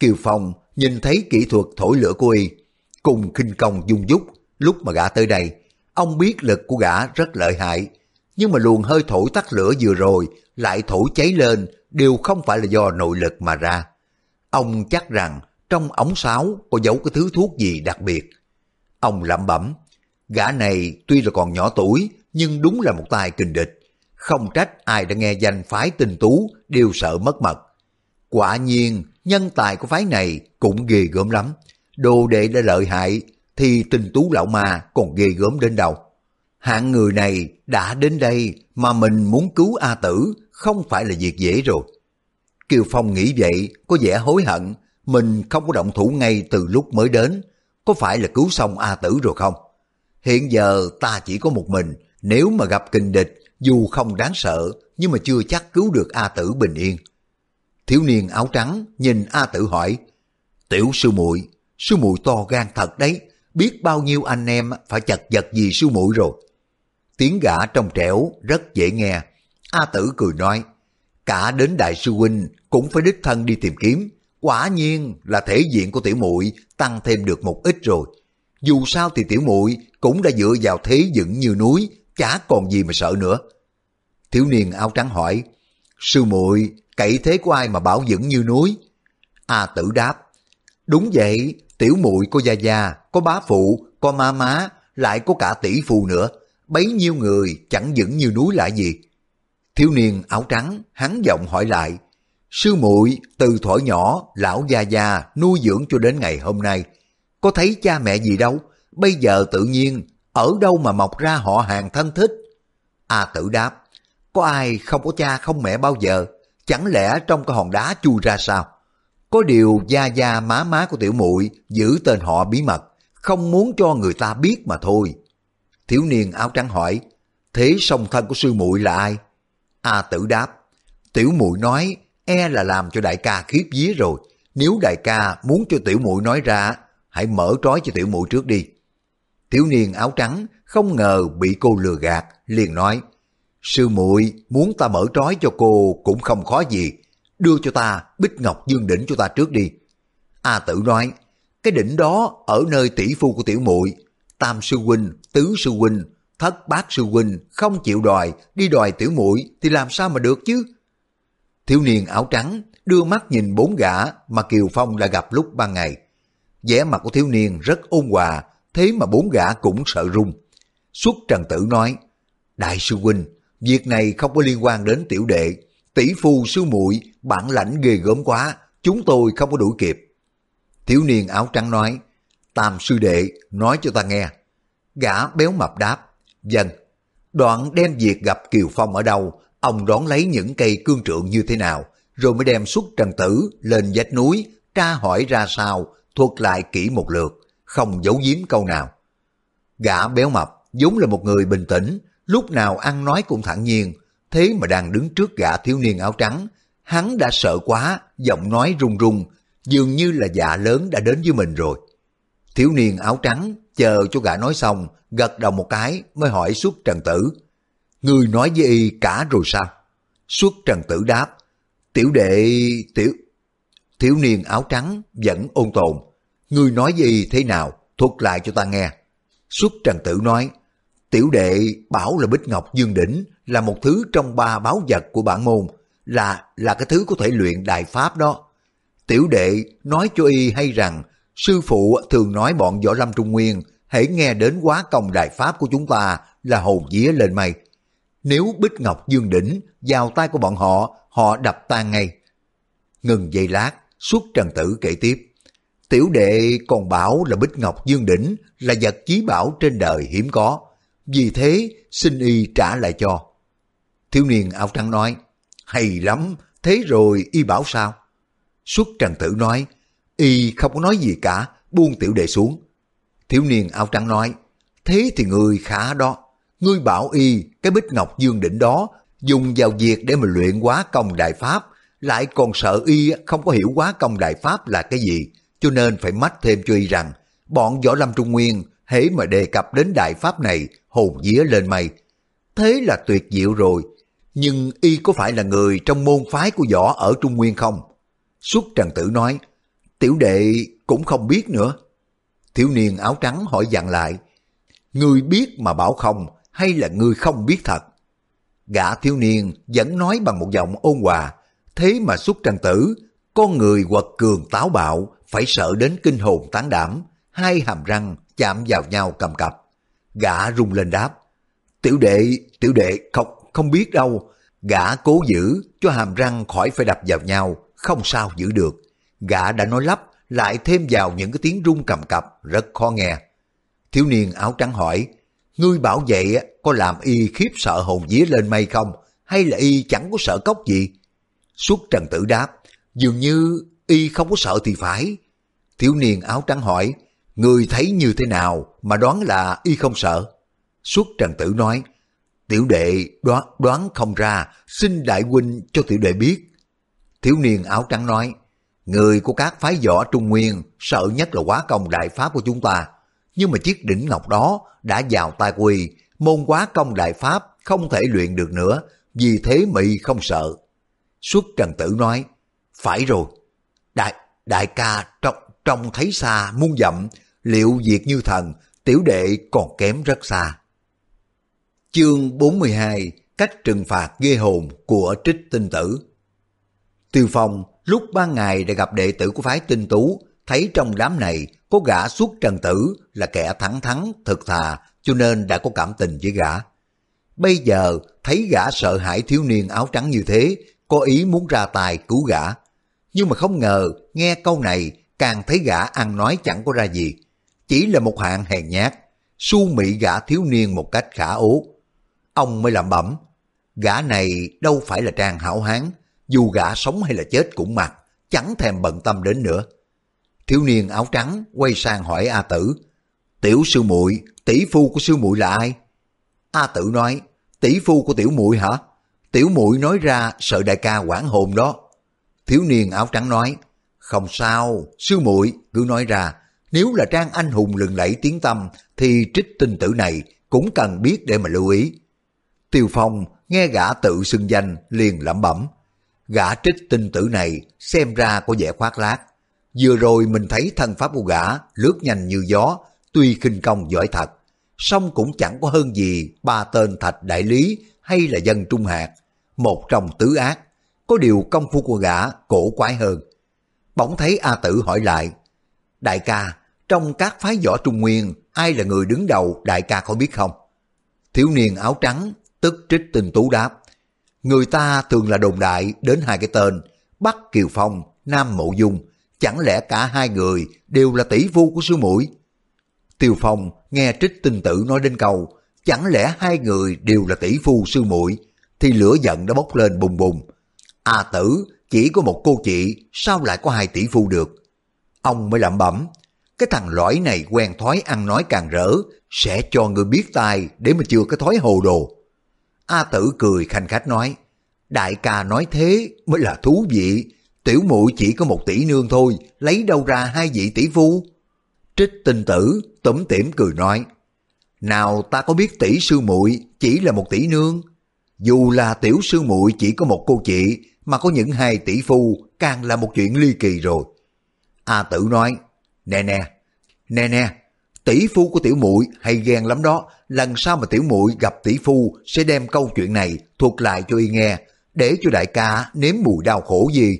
Kiều Phong nhìn thấy kỹ thuật thổi lửa của y, cùng khinh công dung dúc, lúc mà gã tới đây, ông biết lực của gã rất lợi hại, nhưng mà luồng hơi thổi tắt lửa vừa rồi lại thổi cháy lên đều không phải là do nội lực mà ra. Ông chắc rằng trong ống sáo có giấu cái thứ thuốc gì đặc biệt. Ông lẩm bẩm, gã này tuy là còn nhỏ tuổi nhưng đúng là một tài kình địch. Không trách ai đã nghe danh phái tinh tú đều sợ mất mật. Quả nhiên nhân tài của phái này cũng ghê gớm lắm. Đồ đệ đã lợi hại thì tình tú lão ma còn ghê gớm đến đâu. Hạng người này đã đến đây mà mình muốn cứu A Tử không phải là việc dễ rồi. Kiều Phong nghĩ vậy, có vẻ hối hận, mình không có động thủ ngay từ lúc mới đến. Có phải là cứu xong A Tử rồi không? Hiện giờ ta chỉ có một mình, nếu mà gặp kinh địch, dù không đáng sợ, nhưng mà chưa chắc cứu được A Tử bình yên. Thiếu niên áo trắng nhìn A Tử hỏi, Tiểu sư muội sư muội to gan thật đấy biết bao nhiêu anh em phải chật vật gì sư muội rồi. Tiếng gã trong trẻo rất dễ nghe. A Tử cười nói, cả đến đại sư huynh cũng phải đích thân đi tìm kiếm. Quả nhiên là thể diện của tiểu muội tăng thêm được một ít rồi. Dù sao thì tiểu muội cũng đã dựa vào thế dựng như núi, chả còn gì mà sợ nữa. Thiếu niên áo trắng hỏi, sư muội cậy thế của ai mà bảo vững như núi? A Tử đáp, đúng vậy, tiểu muội có gia gia, có bá phụ, có má má, lại có cả tỷ phụ nữa bấy nhiêu người chẳng vững như núi lại gì. Thiếu niên áo trắng, hắn giọng hỏi lại, sư muội từ thổi nhỏ, lão gia gia nuôi dưỡng cho đến ngày hôm nay, có thấy cha mẹ gì đâu, bây giờ tự nhiên ở đâu mà mọc ra họ hàng thân thích. A tử đáp, có ai không có cha không mẹ bao giờ, chẳng lẽ trong cái hòn đá chui ra sao? Có điều gia gia má má của tiểu muội giữ tên họ bí mật, không muốn cho người ta biết mà thôi. Thiếu niên áo trắng hỏi, thế song thân của sư muội là ai? A tử đáp, tiểu muội nói, e là làm cho đại ca khiếp vía rồi. Nếu đại ca muốn cho tiểu muội nói ra, hãy mở trói cho tiểu muội trước đi. Thiếu niên áo trắng không ngờ bị cô lừa gạt, liền nói, sư muội muốn ta mở trói cho cô cũng không khó gì, đưa cho ta bích ngọc dương đỉnh cho ta trước đi. A tử nói, cái đỉnh đó ở nơi tỷ phu của tiểu muội tam sư huynh, tứ sư huynh, thất bát sư huynh không chịu đòi, đi đòi tiểu muội thì làm sao mà được chứ? Thiếu niên áo trắng đưa mắt nhìn bốn gã mà Kiều Phong đã gặp lúc ban ngày. vẻ mặt của thiếu niên rất ôn hòa, thế mà bốn gã cũng sợ run. Xuất Trần Tử nói, Đại sư huynh, việc này không có liên quan đến tiểu đệ, tỷ phu sư muội bản lãnh ghê gớm quá, chúng tôi không có đuổi kịp. Thiếu niên áo trắng nói, Tam sư đệ nói cho ta nghe. Gã béo mập đáp, dân. Đoạn đem việc gặp Kiều Phong ở đâu, ông đón lấy những cây cương trượng như thế nào, rồi mới đem xuất trần tử lên vách núi, tra hỏi ra sao, thuật lại kỹ một lượt, không giấu giếm câu nào. Gã béo mập vốn là một người bình tĩnh, lúc nào ăn nói cũng thẳng nhiên, thế mà đang đứng trước gã thiếu niên áo trắng, hắn đã sợ quá, giọng nói run run, dường như là dạ lớn đã đến với mình rồi. Thiếu niên áo trắng chờ cho gã nói xong, gật đầu một cái mới hỏi suốt trần tử. Người nói với y cả rồi sao? Suốt trần tử đáp, tiểu đệ... tiểu... Thiếu niên áo trắng vẫn ôn tồn. Người nói với y thế nào? Thuật lại cho ta nghe. Suốt trần tử nói, tiểu đệ bảo là bích ngọc dương đỉnh là một thứ trong ba báo vật của bản môn, là là cái thứ có thể luyện đại pháp đó. Tiểu đệ nói cho y hay rằng Sư phụ thường nói bọn võ lâm trung nguyên, hãy nghe đến quá công đại pháp của chúng ta là hồn vía lên mây. Nếu Bích Ngọc Dương Đỉnh vào tay của bọn họ, họ đập tan ngay. Ngừng giây lát, suốt trần tử kể tiếp. Tiểu đệ còn bảo là Bích Ngọc Dương Đỉnh là vật chí bảo trên đời hiếm có. Vì thế, xin y trả lại cho. Thiếu niên áo trắng nói, hay lắm, thế rồi y bảo sao? Xuất trần tử nói, Y không có nói gì cả, buông tiểu đệ xuống. Thiếu niên áo trắng nói, thế thì người khá đó. Ngươi bảo y cái bích ngọc dương đỉnh đó dùng vào việc để mà luyện quá công đại pháp, lại còn sợ y không có hiểu quá công đại pháp là cái gì, cho nên phải mách thêm cho y rằng bọn võ lâm trung nguyên hễ mà đề cập đến đại pháp này hồn vía lên mây. Thế là tuyệt diệu rồi, nhưng y có phải là người trong môn phái của võ ở Trung Nguyên không? Xuất Trần Tử nói, tiểu đệ cũng không biết nữa. Thiếu niên áo trắng hỏi dặn lại, Ngươi biết mà bảo không hay là ngươi không biết thật? Gã thiếu niên vẫn nói bằng một giọng ôn hòa, thế mà xuất trần tử, con người quật cường táo bạo, phải sợ đến kinh hồn tán đảm, hai hàm răng chạm vào nhau cầm cập. Gã rung lên đáp, tiểu đệ, tiểu đệ không, không biết đâu. Gã cố giữ cho hàm răng khỏi phải đập vào nhau, không sao giữ được. Gã đã nói lắp, lại thêm vào những cái tiếng rung cầm cập, rất khó nghe. Thiếu niên áo trắng hỏi, ngươi bảo vậy có làm y khiếp sợ hồn vía lên mây không? Hay là y chẳng có sợ cốc gì? Xuất trần tử đáp, dường như y không có sợ thì phải. Thiếu niên áo trắng hỏi, người thấy như thế nào mà đoán là y không sợ? suốt trần tử nói, tiểu đệ đoán, đoán không ra, xin đại huynh cho tiểu đệ biết. Thiếu niên áo trắng nói, người của các phái võ Trung Nguyên sợ nhất là quá công đại pháp của chúng ta nhưng mà chiếc đỉnh ngọc đó đã vào tay quỳ, môn quá công đại pháp không thể luyện được nữa, vì thế mị không sợ. Xuất Trần Tử nói, phải rồi, đại đại ca trong, trong thấy xa muôn dặm, liệu việc như thần, tiểu đệ còn kém rất xa. Chương 42 Cách trừng phạt ghê hồn của trích tinh tử Tiêu Phong lúc ban ngày đã gặp đệ tử của phái tinh tú, thấy trong đám này có gã suốt trần tử là kẻ thẳng thắn, thực thà, cho nên đã có cảm tình với gã. Bây giờ thấy gã sợ hãi thiếu niên áo trắng như thế, có ý muốn ra tài cứu gã. Nhưng mà không ngờ, nghe câu này càng thấy gã ăn nói chẳng có ra gì. Chỉ là một hạng hèn nhát, su mị gã thiếu niên một cách khả ố. Ông mới làm bẩm, gã này đâu phải là trang hảo hán, dù gã sống hay là chết cũng mặc, chẳng thèm bận tâm đến nữa. Thiếu niên áo trắng quay sang hỏi A Tử, tiểu sư muội tỷ phu của sư muội là ai? A Tử nói, tỷ phu của tiểu muội hả? Tiểu muội nói ra sợ đại ca quản hồn đó. Thiếu niên áo trắng nói, không sao, sư muội cứ nói ra, nếu là trang anh hùng lừng lẫy tiếng tâm thì trích tinh tử này cũng cần biết để mà lưu ý. Tiêu Phong nghe gã tự xưng danh liền lẩm bẩm. Gã trích tinh tử này xem ra có vẻ khoác lác, Vừa rồi mình thấy thân pháp của gã lướt nhanh như gió, tuy khinh công giỏi thật, song cũng chẳng có hơn gì ba tên thạch đại lý hay là dân trung hạt, một trong tứ ác, có điều công phu của gã cổ quái hơn. Bỗng thấy A Tử hỏi lại, Đại ca, trong các phái võ Trung Nguyên, ai là người đứng đầu đại ca có biết không? Thiếu niên áo trắng, tức trích tình tú đáp, người ta thường là đồn đại đến hai cái tên, Bắc Kiều Phong, Nam Mộ Dung, chẳng lẽ cả hai người đều là tỷ phu của sư muội? Tiêu Phong nghe trích tinh tử nói đến câu, chẳng lẽ hai người đều là tỷ phu sư muội thì lửa giận đã bốc lên bùng bùng. À tử, chỉ có một cô chị, sao lại có hai tỷ phu được? Ông mới lẩm bẩm, cái thằng lõi này quen thói ăn nói càng rỡ, sẽ cho người biết tai để mà chưa cái thói hồ đồ. A tử cười khanh khách nói, đại ca nói thế mới là thú vị, tiểu muội chỉ có một tỷ nương thôi, lấy đâu ra hai vị tỷ phu? Trích tinh tử, tủm tỉm cười nói, nào ta có biết tỷ sư muội chỉ là một tỷ nương, dù là tiểu sư muội chỉ có một cô chị mà có những hai tỷ phu càng là một chuyện ly kỳ rồi. A tử nói, nè nè, nè nè, tỷ phu của tiểu muội hay ghen lắm đó, lần sau mà tiểu muội gặp tỷ phu sẽ đem câu chuyện này thuật lại cho y nghe, để cho đại ca nếm mùi đau khổ gì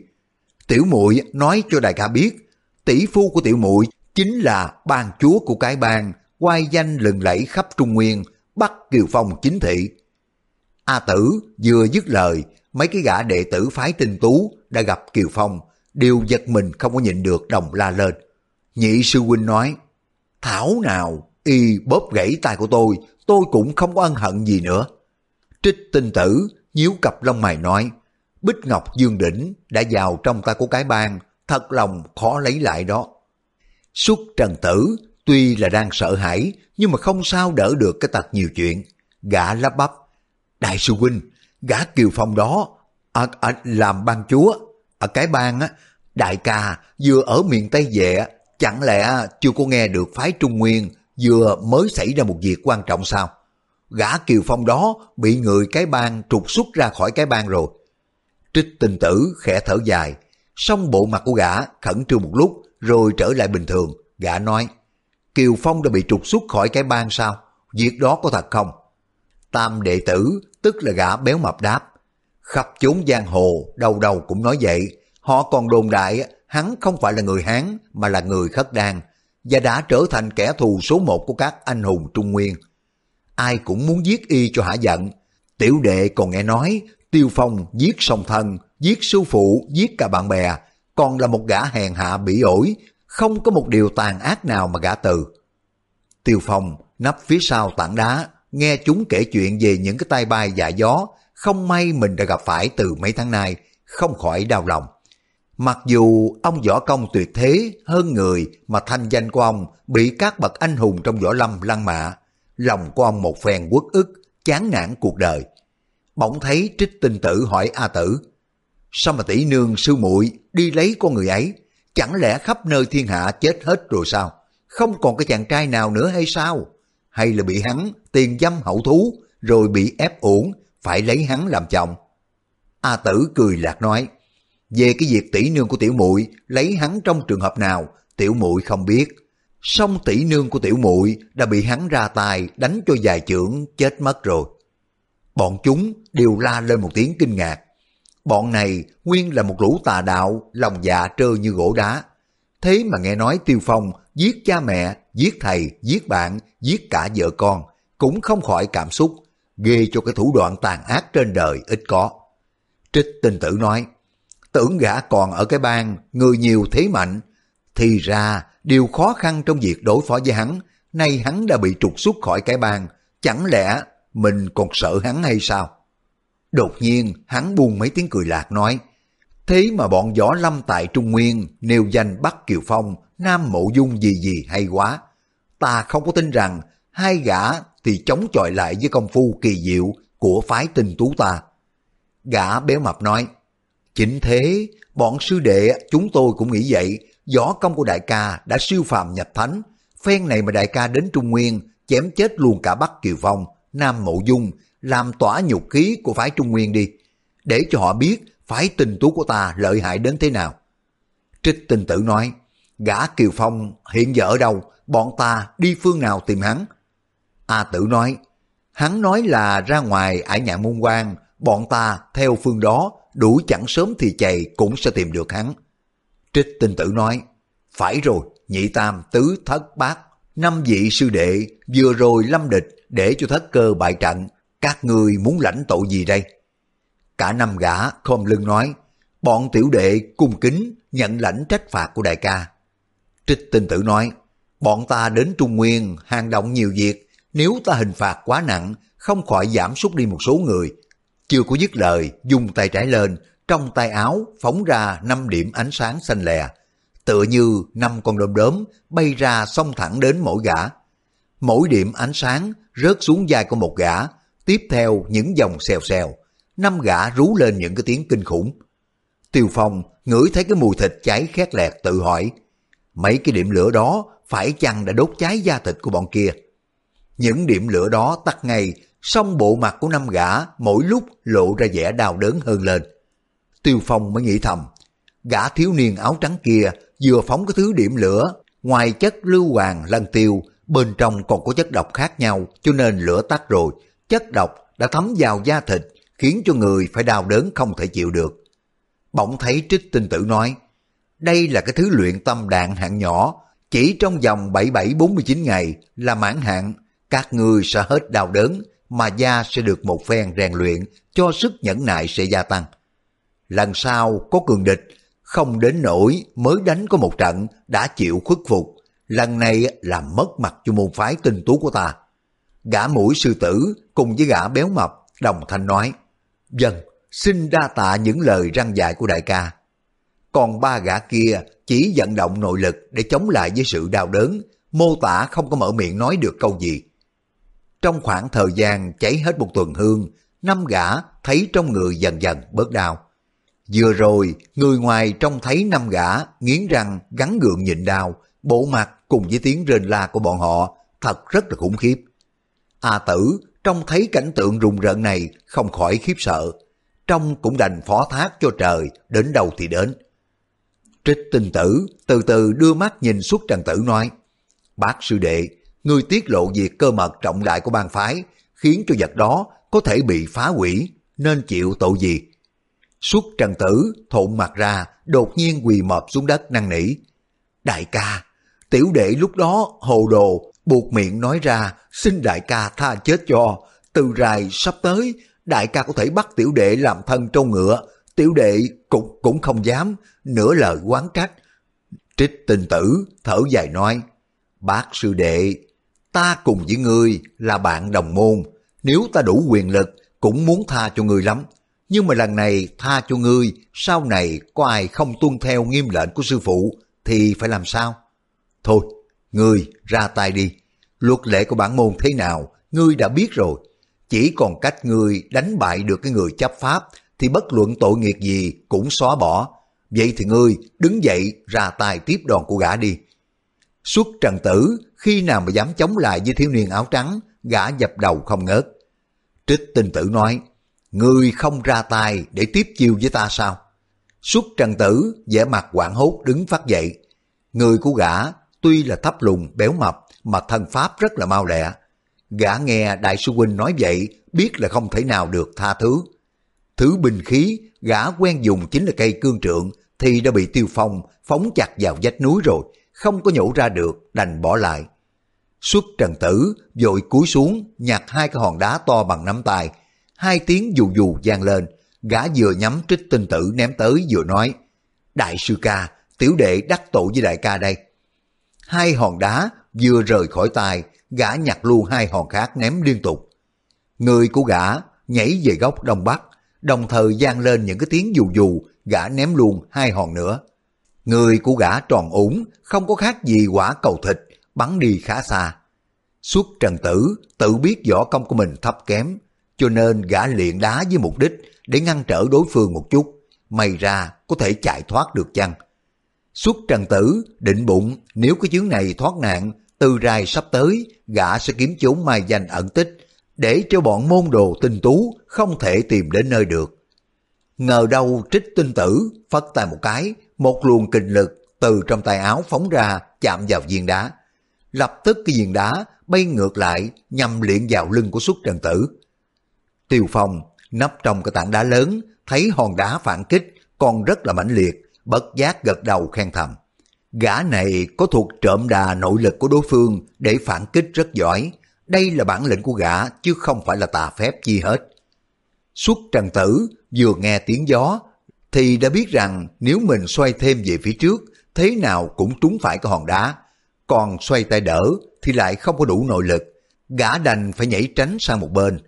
Tiểu muội nói cho đại ca biết, tỷ phu của tiểu muội chính là ban chúa của cái bang, quay danh lừng lẫy khắp Trung Nguyên, bắt Kiều Phong chính thị. A Tử vừa dứt lời, mấy cái gã đệ tử phái tinh tú đã gặp Kiều Phong, đều giật mình không có nhịn được đồng la lên. Nhị sư huynh nói, Thảo nào, y bóp gãy tay của tôi, tôi cũng không có ân hận gì nữa. Trích tinh tử, nhíu cặp lông mày nói, Bích Ngọc Dương Đỉnh đã vào trong tay của cái bang, thật lòng khó lấy lại đó. Xuất trần tử, Tuy là đang sợ hãi, nhưng mà không sao đỡ được cái tật nhiều chuyện. Gã lắp bắp. Đại sư huynh, gã Kiều Phong đó, à, à, làm ban chúa, ở cái bang á, đại ca vừa ở miền Tây về, chẳng lẽ chưa có nghe được phái Trung Nguyên vừa mới xảy ra một việc quan trọng sao? Gã Kiều Phong đó bị người cái bang trục xuất ra khỏi cái bang rồi. Trích tình tử khẽ thở dài, xong bộ mặt của gã khẩn trương một lúc rồi trở lại bình thường. Gã nói, Kiều Phong đã bị trục xuất khỏi cái bang sao? Việc đó có thật không? Tam đệ tử, tức là gã béo mập đáp. Khắp chốn giang hồ, đầu đầu cũng nói vậy. Họ còn đồn đại hắn không phải là người Hán mà là người khất đan và đã trở thành kẻ thù số một của các anh hùng Trung Nguyên. Ai cũng muốn giết y cho hả giận. Tiểu đệ còn nghe nói Tiêu Phong giết song thân, giết sư phụ, giết cả bạn bè, còn là một gã hèn hạ bỉ ổi, không có một điều tàn ác nào mà gã từ. Tiêu Phong nấp phía sau tảng đá, nghe chúng kể chuyện về những cái tay bay dạ gió, không may mình đã gặp phải từ mấy tháng nay, không khỏi đau lòng. Mặc dù ông võ công tuyệt thế hơn người mà thanh danh của ông bị các bậc anh hùng trong võ lâm lăng mạ, lòng của ông một phen quất ức, chán nản cuộc đời. Bỗng thấy trích tinh tử hỏi A tử, sao mà tỷ nương sư muội đi lấy con người ấy, chẳng lẽ khắp nơi thiên hạ chết hết rồi sao? Không còn cái chàng trai nào nữa hay sao? Hay là bị hắn tiền dâm hậu thú, rồi bị ép uổng, phải lấy hắn làm chồng? A tử cười lạc nói, về cái việc tỷ nương của tiểu muội lấy hắn trong trường hợp nào, tiểu muội không biết. Song tỷ nương của tiểu muội đã bị hắn ra tay đánh cho dài trưởng chết mất rồi. Bọn chúng đều la lên một tiếng kinh ngạc. Bọn này nguyên là một lũ tà đạo, lòng dạ trơ như gỗ đá. Thế mà nghe nói Tiêu Phong giết cha mẹ, giết thầy, giết bạn, giết cả vợ con, cũng không khỏi cảm xúc, ghê cho cái thủ đoạn tàn ác trên đời ít có. Trích tinh tử nói, tưởng gã còn ở cái bang, người nhiều thế mạnh, thì ra điều khó khăn trong việc đối phó với hắn, nay hắn đã bị trục xuất khỏi cái bang, chẳng lẽ mình còn sợ hắn hay sao? Đột nhiên hắn buông mấy tiếng cười lạc nói, thế mà bọn võ lâm tại Trung Nguyên nêu danh Bắc Kiều Phong, Nam Mộ Dung gì gì hay quá. Ta không có tin rằng hai gã thì chống chọi lại với công phu kỳ diệu của phái tinh tú ta. Gã béo mập nói, chính thế, bọn sư đệ chúng tôi cũng nghĩ vậy, võ công của đại ca đã siêu phàm nhập thánh, phen này mà đại ca đến Trung Nguyên, chém chết luôn cả Bắc Kiều Phong, Nam Mộ Dung, làm tỏa nhục khí của phái Trung Nguyên đi, để cho họ biết phái tình tú của ta lợi hại đến thế nào. Trích tinh tử nói, gã Kiều Phong hiện giờ ở đâu, bọn ta đi phương nào tìm hắn? A tử nói, hắn nói là ra ngoài ải nhạn môn quan, bọn ta theo phương đó, đủ chẳng sớm thì chày cũng sẽ tìm được hắn. Trích tinh tử nói, phải rồi, nhị tam, tứ, thất, bát, năm vị sư đệ, vừa rồi lâm địch để cho thất cơ bại trận, các ngươi muốn lãnh tội gì đây? Cả năm gã khom lưng nói, bọn tiểu đệ cung kính nhận lãnh trách phạt của đại ca. Trích tinh tử nói, bọn ta đến Trung Nguyên hàng động nhiều việc, nếu ta hình phạt quá nặng, không khỏi giảm sút đi một số người. Chưa có dứt lời, dùng tay trái lên, trong tay áo phóng ra năm điểm ánh sáng xanh lè, tựa như năm con đom đóm bay ra xông thẳng đến mỗi gã. Mỗi điểm ánh sáng rớt xuống vai của một gã, tiếp theo những dòng xèo xèo, năm gã rú lên những cái tiếng kinh khủng. Tiêu Phong ngửi thấy cái mùi thịt cháy khét lẹt tự hỏi, mấy cái điểm lửa đó phải chăng đã đốt cháy da thịt của bọn kia? Những điểm lửa đó tắt ngay, song bộ mặt của năm gã mỗi lúc lộ ra vẻ đau đớn hơn lên. Tiêu Phong mới nghĩ thầm, gã thiếu niên áo trắng kia vừa phóng cái thứ điểm lửa, ngoài chất lưu hoàng lân tiêu, bên trong còn có chất độc khác nhau cho nên lửa tắt rồi, chất độc đã thấm vào da thịt, khiến cho người phải đau đớn không thể chịu được. Bỗng thấy trích tinh tử nói, đây là cái thứ luyện tâm đạn hạng nhỏ, chỉ trong vòng 77-49 ngày là mãn hạn, các người sẽ hết đau đớn, mà da sẽ được một phen rèn luyện cho sức nhẫn nại sẽ gia tăng. Lần sau có cường địch, không đến nỗi mới đánh có một trận đã chịu khuất phục, lần này làm mất mặt cho môn phái tinh tú của ta. Gã mũi sư tử cùng với gã béo mập đồng thanh nói, Dân, xin đa tạ những lời răng dạy của đại ca. Còn ba gã kia chỉ vận động nội lực để chống lại với sự đau đớn, mô tả không có mở miệng nói được câu gì. Trong khoảng thời gian cháy hết một tuần hương, năm gã thấy trong người dần dần bớt đau. Vừa rồi, người ngoài trông thấy năm gã nghiến răng gắn gượng nhịn đau, bộ mặt cùng với tiếng rên la của bọn họ thật rất là khủng khiếp. A tử trông thấy cảnh tượng rùng rợn này không khỏi khiếp sợ, trong cũng đành phó thác cho trời đến đâu thì đến. Trích tinh tử từ từ đưa mắt nhìn xuất trần tử nói, Bác sư đệ, ngươi tiết lộ việc cơ mật trọng đại của bang phái, khiến cho vật đó có thể bị phá hủy, nên chịu tội gì? Xuất trần tử thộn mặt ra, đột nhiên quỳ mọp xuống đất năn nỉ. Đại ca, tiểu đệ lúc đó hồ đồ, buộc miệng nói ra, xin đại ca tha chết cho. Từ rài sắp tới, đại ca có thể bắt tiểu đệ làm thân trâu ngựa, tiểu đệ cũng cũng không dám, nửa lời quán trách. Trích tình tử thở dài nói, bác sư đệ, ta cùng với ngươi là bạn đồng môn, nếu ta đủ quyền lực cũng muốn tha cho ngươi lắm. Nhưng mà lần này tha cho ngươi, sau này có ai không tuân theo nghiêm lệnh của sư phụ thì phải làm sao? Thôi, ngươi ra tay đi. Luật lệ của bản môn thế nào, ngươi đã biết rồi. Chỉ còn cách ngươi đánh bại được cái người chấp pháp thì bất luận tội nghiệp gì cũng xóa bỏ. Vậy thì ngươi đứng dậy ra tay tiếp đòn của gã đi. Xuất trần tử khi nào mà dám chống lại với thiếu niên áo trắng, gã dập đầu không ngớt. Trích tinh tử nói, ngươi không ra tay để tiếp chiêu với ta sao? Xuất trần tử vẻ mặt quảng hốt đứng phát dậy. Người của gã tuy là thấp lùn béo mập mà thân pháp rất là mau lẹ. Gã nghe đại sư huynh nói vậy biết là không thể nào được tha thứ. Thứ bình khí gã quen dùng chính là cây cương trượng thì đã bị tiêu phong phóng chặt vào vách núi rồi, không có nhổ ra được đành bỏ lại. Xuất trần tử vội cúi xuống nhặt hai cái hòn đá to bằng nắm tay, hai tiếng dù dù vang lên, gã vừa nhắm trích tinh tử ném tới vừa nói, Đại sư ca, tiểu đệ đắc tội với đại ca đây. Hai hòn đá vừa rời khỏi tay, gã nhặt luôn hai hòn khác ném liên tục. Người của gã nhảy về góc đông bắc, đồng thời gian lên những cái tiếng dù dù, gã ném luôn hai hòn nữa. Người của gã tròn ủng, không có khác gì quả cầu thịt, bắn đi khá xa. Suốt trần tử tự biết võ công của mình thấp kém, cho nên gã luyện đá với mục đích để ngăn trở đối phương một chút, may ra có thể chạy thoát được chăng. Suốt trần tử định bụng nếu cái chuyến này thoát nạn, từ rài sắp tới, gã sẽ kiếm chốn mai danh ẩn tích, để cho bọn môn đồ tinh tú không thể tìm đến nơi được. Ngờ đâu trích tinh tử, phất tay một cái, một luồng kinh lực từ trong tay áo phóng ra chạm vào viên đá. Lập tức cái viên đá bay ngược lại nhằm liện vào lưng của xuất trần tử. Tiêu Phong nấp trong cái tảng đá lớn, thấy hòn đá phản kích còn rất là mãnh liệt, bất giác gật đầu khen thầm. Gã này có thuộc trộm đà nội lực của đối phương để phản kích rất giỏi. Đây là bản lĩnh của gã chứ không phải là tà phép chi hết. Xuất trần tử vừa nghe tiếng gió thì đã biết rằng nếu mình xoay thêm về phía trước thế nào cũng trúng phải cái hòn đá. Còn xoay tay đỡ thì lại không có đủ nội lực. Gã đành phải nhảy tránh sang một bên.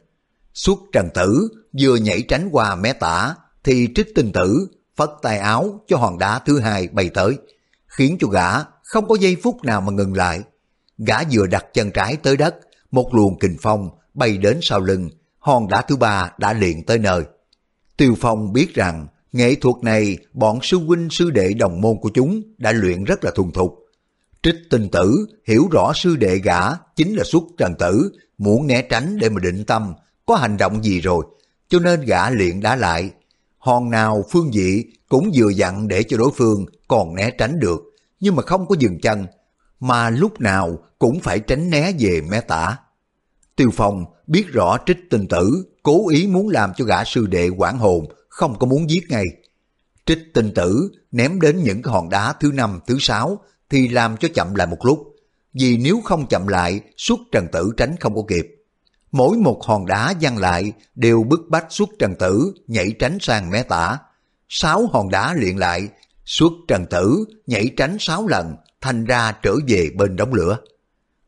Xuất trần tử vừa nhảy tránh qua mé tả thì trích tinh tử phất tay áo cho hòn đá thứ hai bay tới, khiến cho gã không có giây phút nào mà ngừng lại. Gã vừa đặt chân trái tới đất, một luồng kình phong bay đến sau lưng, hòn đá thứ ba đã liền tới nơi. Tiêu Phong biết rằng nghệ thuật này bọn sư huynh sư đệ đồng môn của chúng đã luyện rất là thuần thục. Trích tinh tử hiểu rõ sư đệ gã chính là xuất trần tử, muốn né tránh để mà định tâm, có hành động gì rồi, cho nên gã luyện đã lại. Hòn nào phương dị cũng vừa dặn để cho đối phương còn né tránh được, nhưng mà không có dừng chân, mà lúc nào cũng phải tránh né về mé tả. Tiêu Phong biết rõ trích tinh tử cố ý muốn làm cho gã sư đệ quản hồn, không có muốn giết ngay. Trích tinh tử ném đến những hòn đá thứ năm, thứ sáu thì làm cho chậm lại một lúc, vì nếu không chậm lại, suốt trần tử tránh không có kịp. Mỗi một hòn đá văng lại đều bức bách suốt trần tử nhảy tránh sang mé tả. Sáu hòn đá liền lại, suốt trần tử nhảy tránh sáu lần, thành ra trở về bên đống lửa.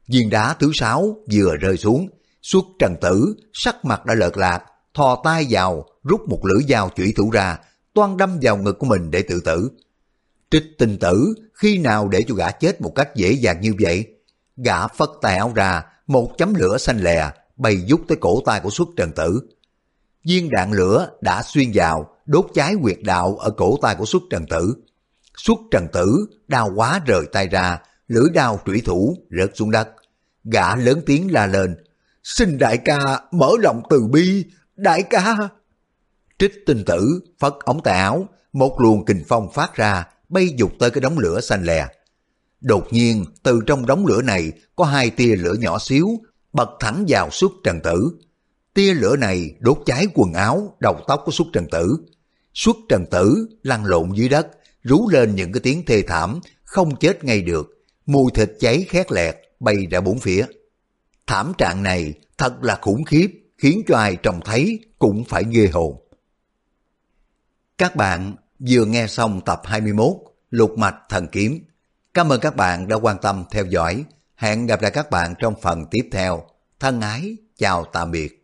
Viên đá thứ sáu vừa rơi xuống, suốt trần tử sắc mặt đã lợt lạc, thò tay vào rút một lưỡi dao chủy thủ ra, toan đâm vào ngực của mình để tự tử. Trích tình tử khi nào để cho gã chết một cách dễ dàng như vậy? Gã phất tay áo ra, một chấm lửa xanh lè bay dút tới cổ tay của xuất trần tử. Viên đạn lửa đã xuyên vào, đốt cháy quyệt đạo ở cổ tay của xuất trần tử. Xuất trần tử đau quá rời tay ra, lưỡi đao trủy thủ rớt xuống đất. Gã lớn tiếng la lên, xin đại ca mở lòng từ bi, đại ca. Trích tinh tử phất ống tay áo, một luồng kình phong phát ra, bay dục tới cái đống lửa xanh lè. Đột nhiên, từ trong đống lửa này có hai tia lửa nhỏ xíu, bật thẳng vào suốt trần tử. Tia lửa này đốt cháy quần áo, đầu tóc của suốt trần tử. Suốt trần tử lăn lộn dưới đất, rú lên những cái tiếng thê thảm, không chết ngay được. Mùi thịt cháy khét lẹt, bay ra bốn phía. Thảm trạng này thật là khủng khiếp, khiến cho ai trông thấy cũng phải ghê hồn. Các bạn vừa nghe xong tập 21 Lục Mạch Thần Kiếm. Cảm ơn các bạn đã quan tâm theo dõi. Hẹn gặp lại các bạn trong phần tiếp theo. Thân ái, chào tạm biệt.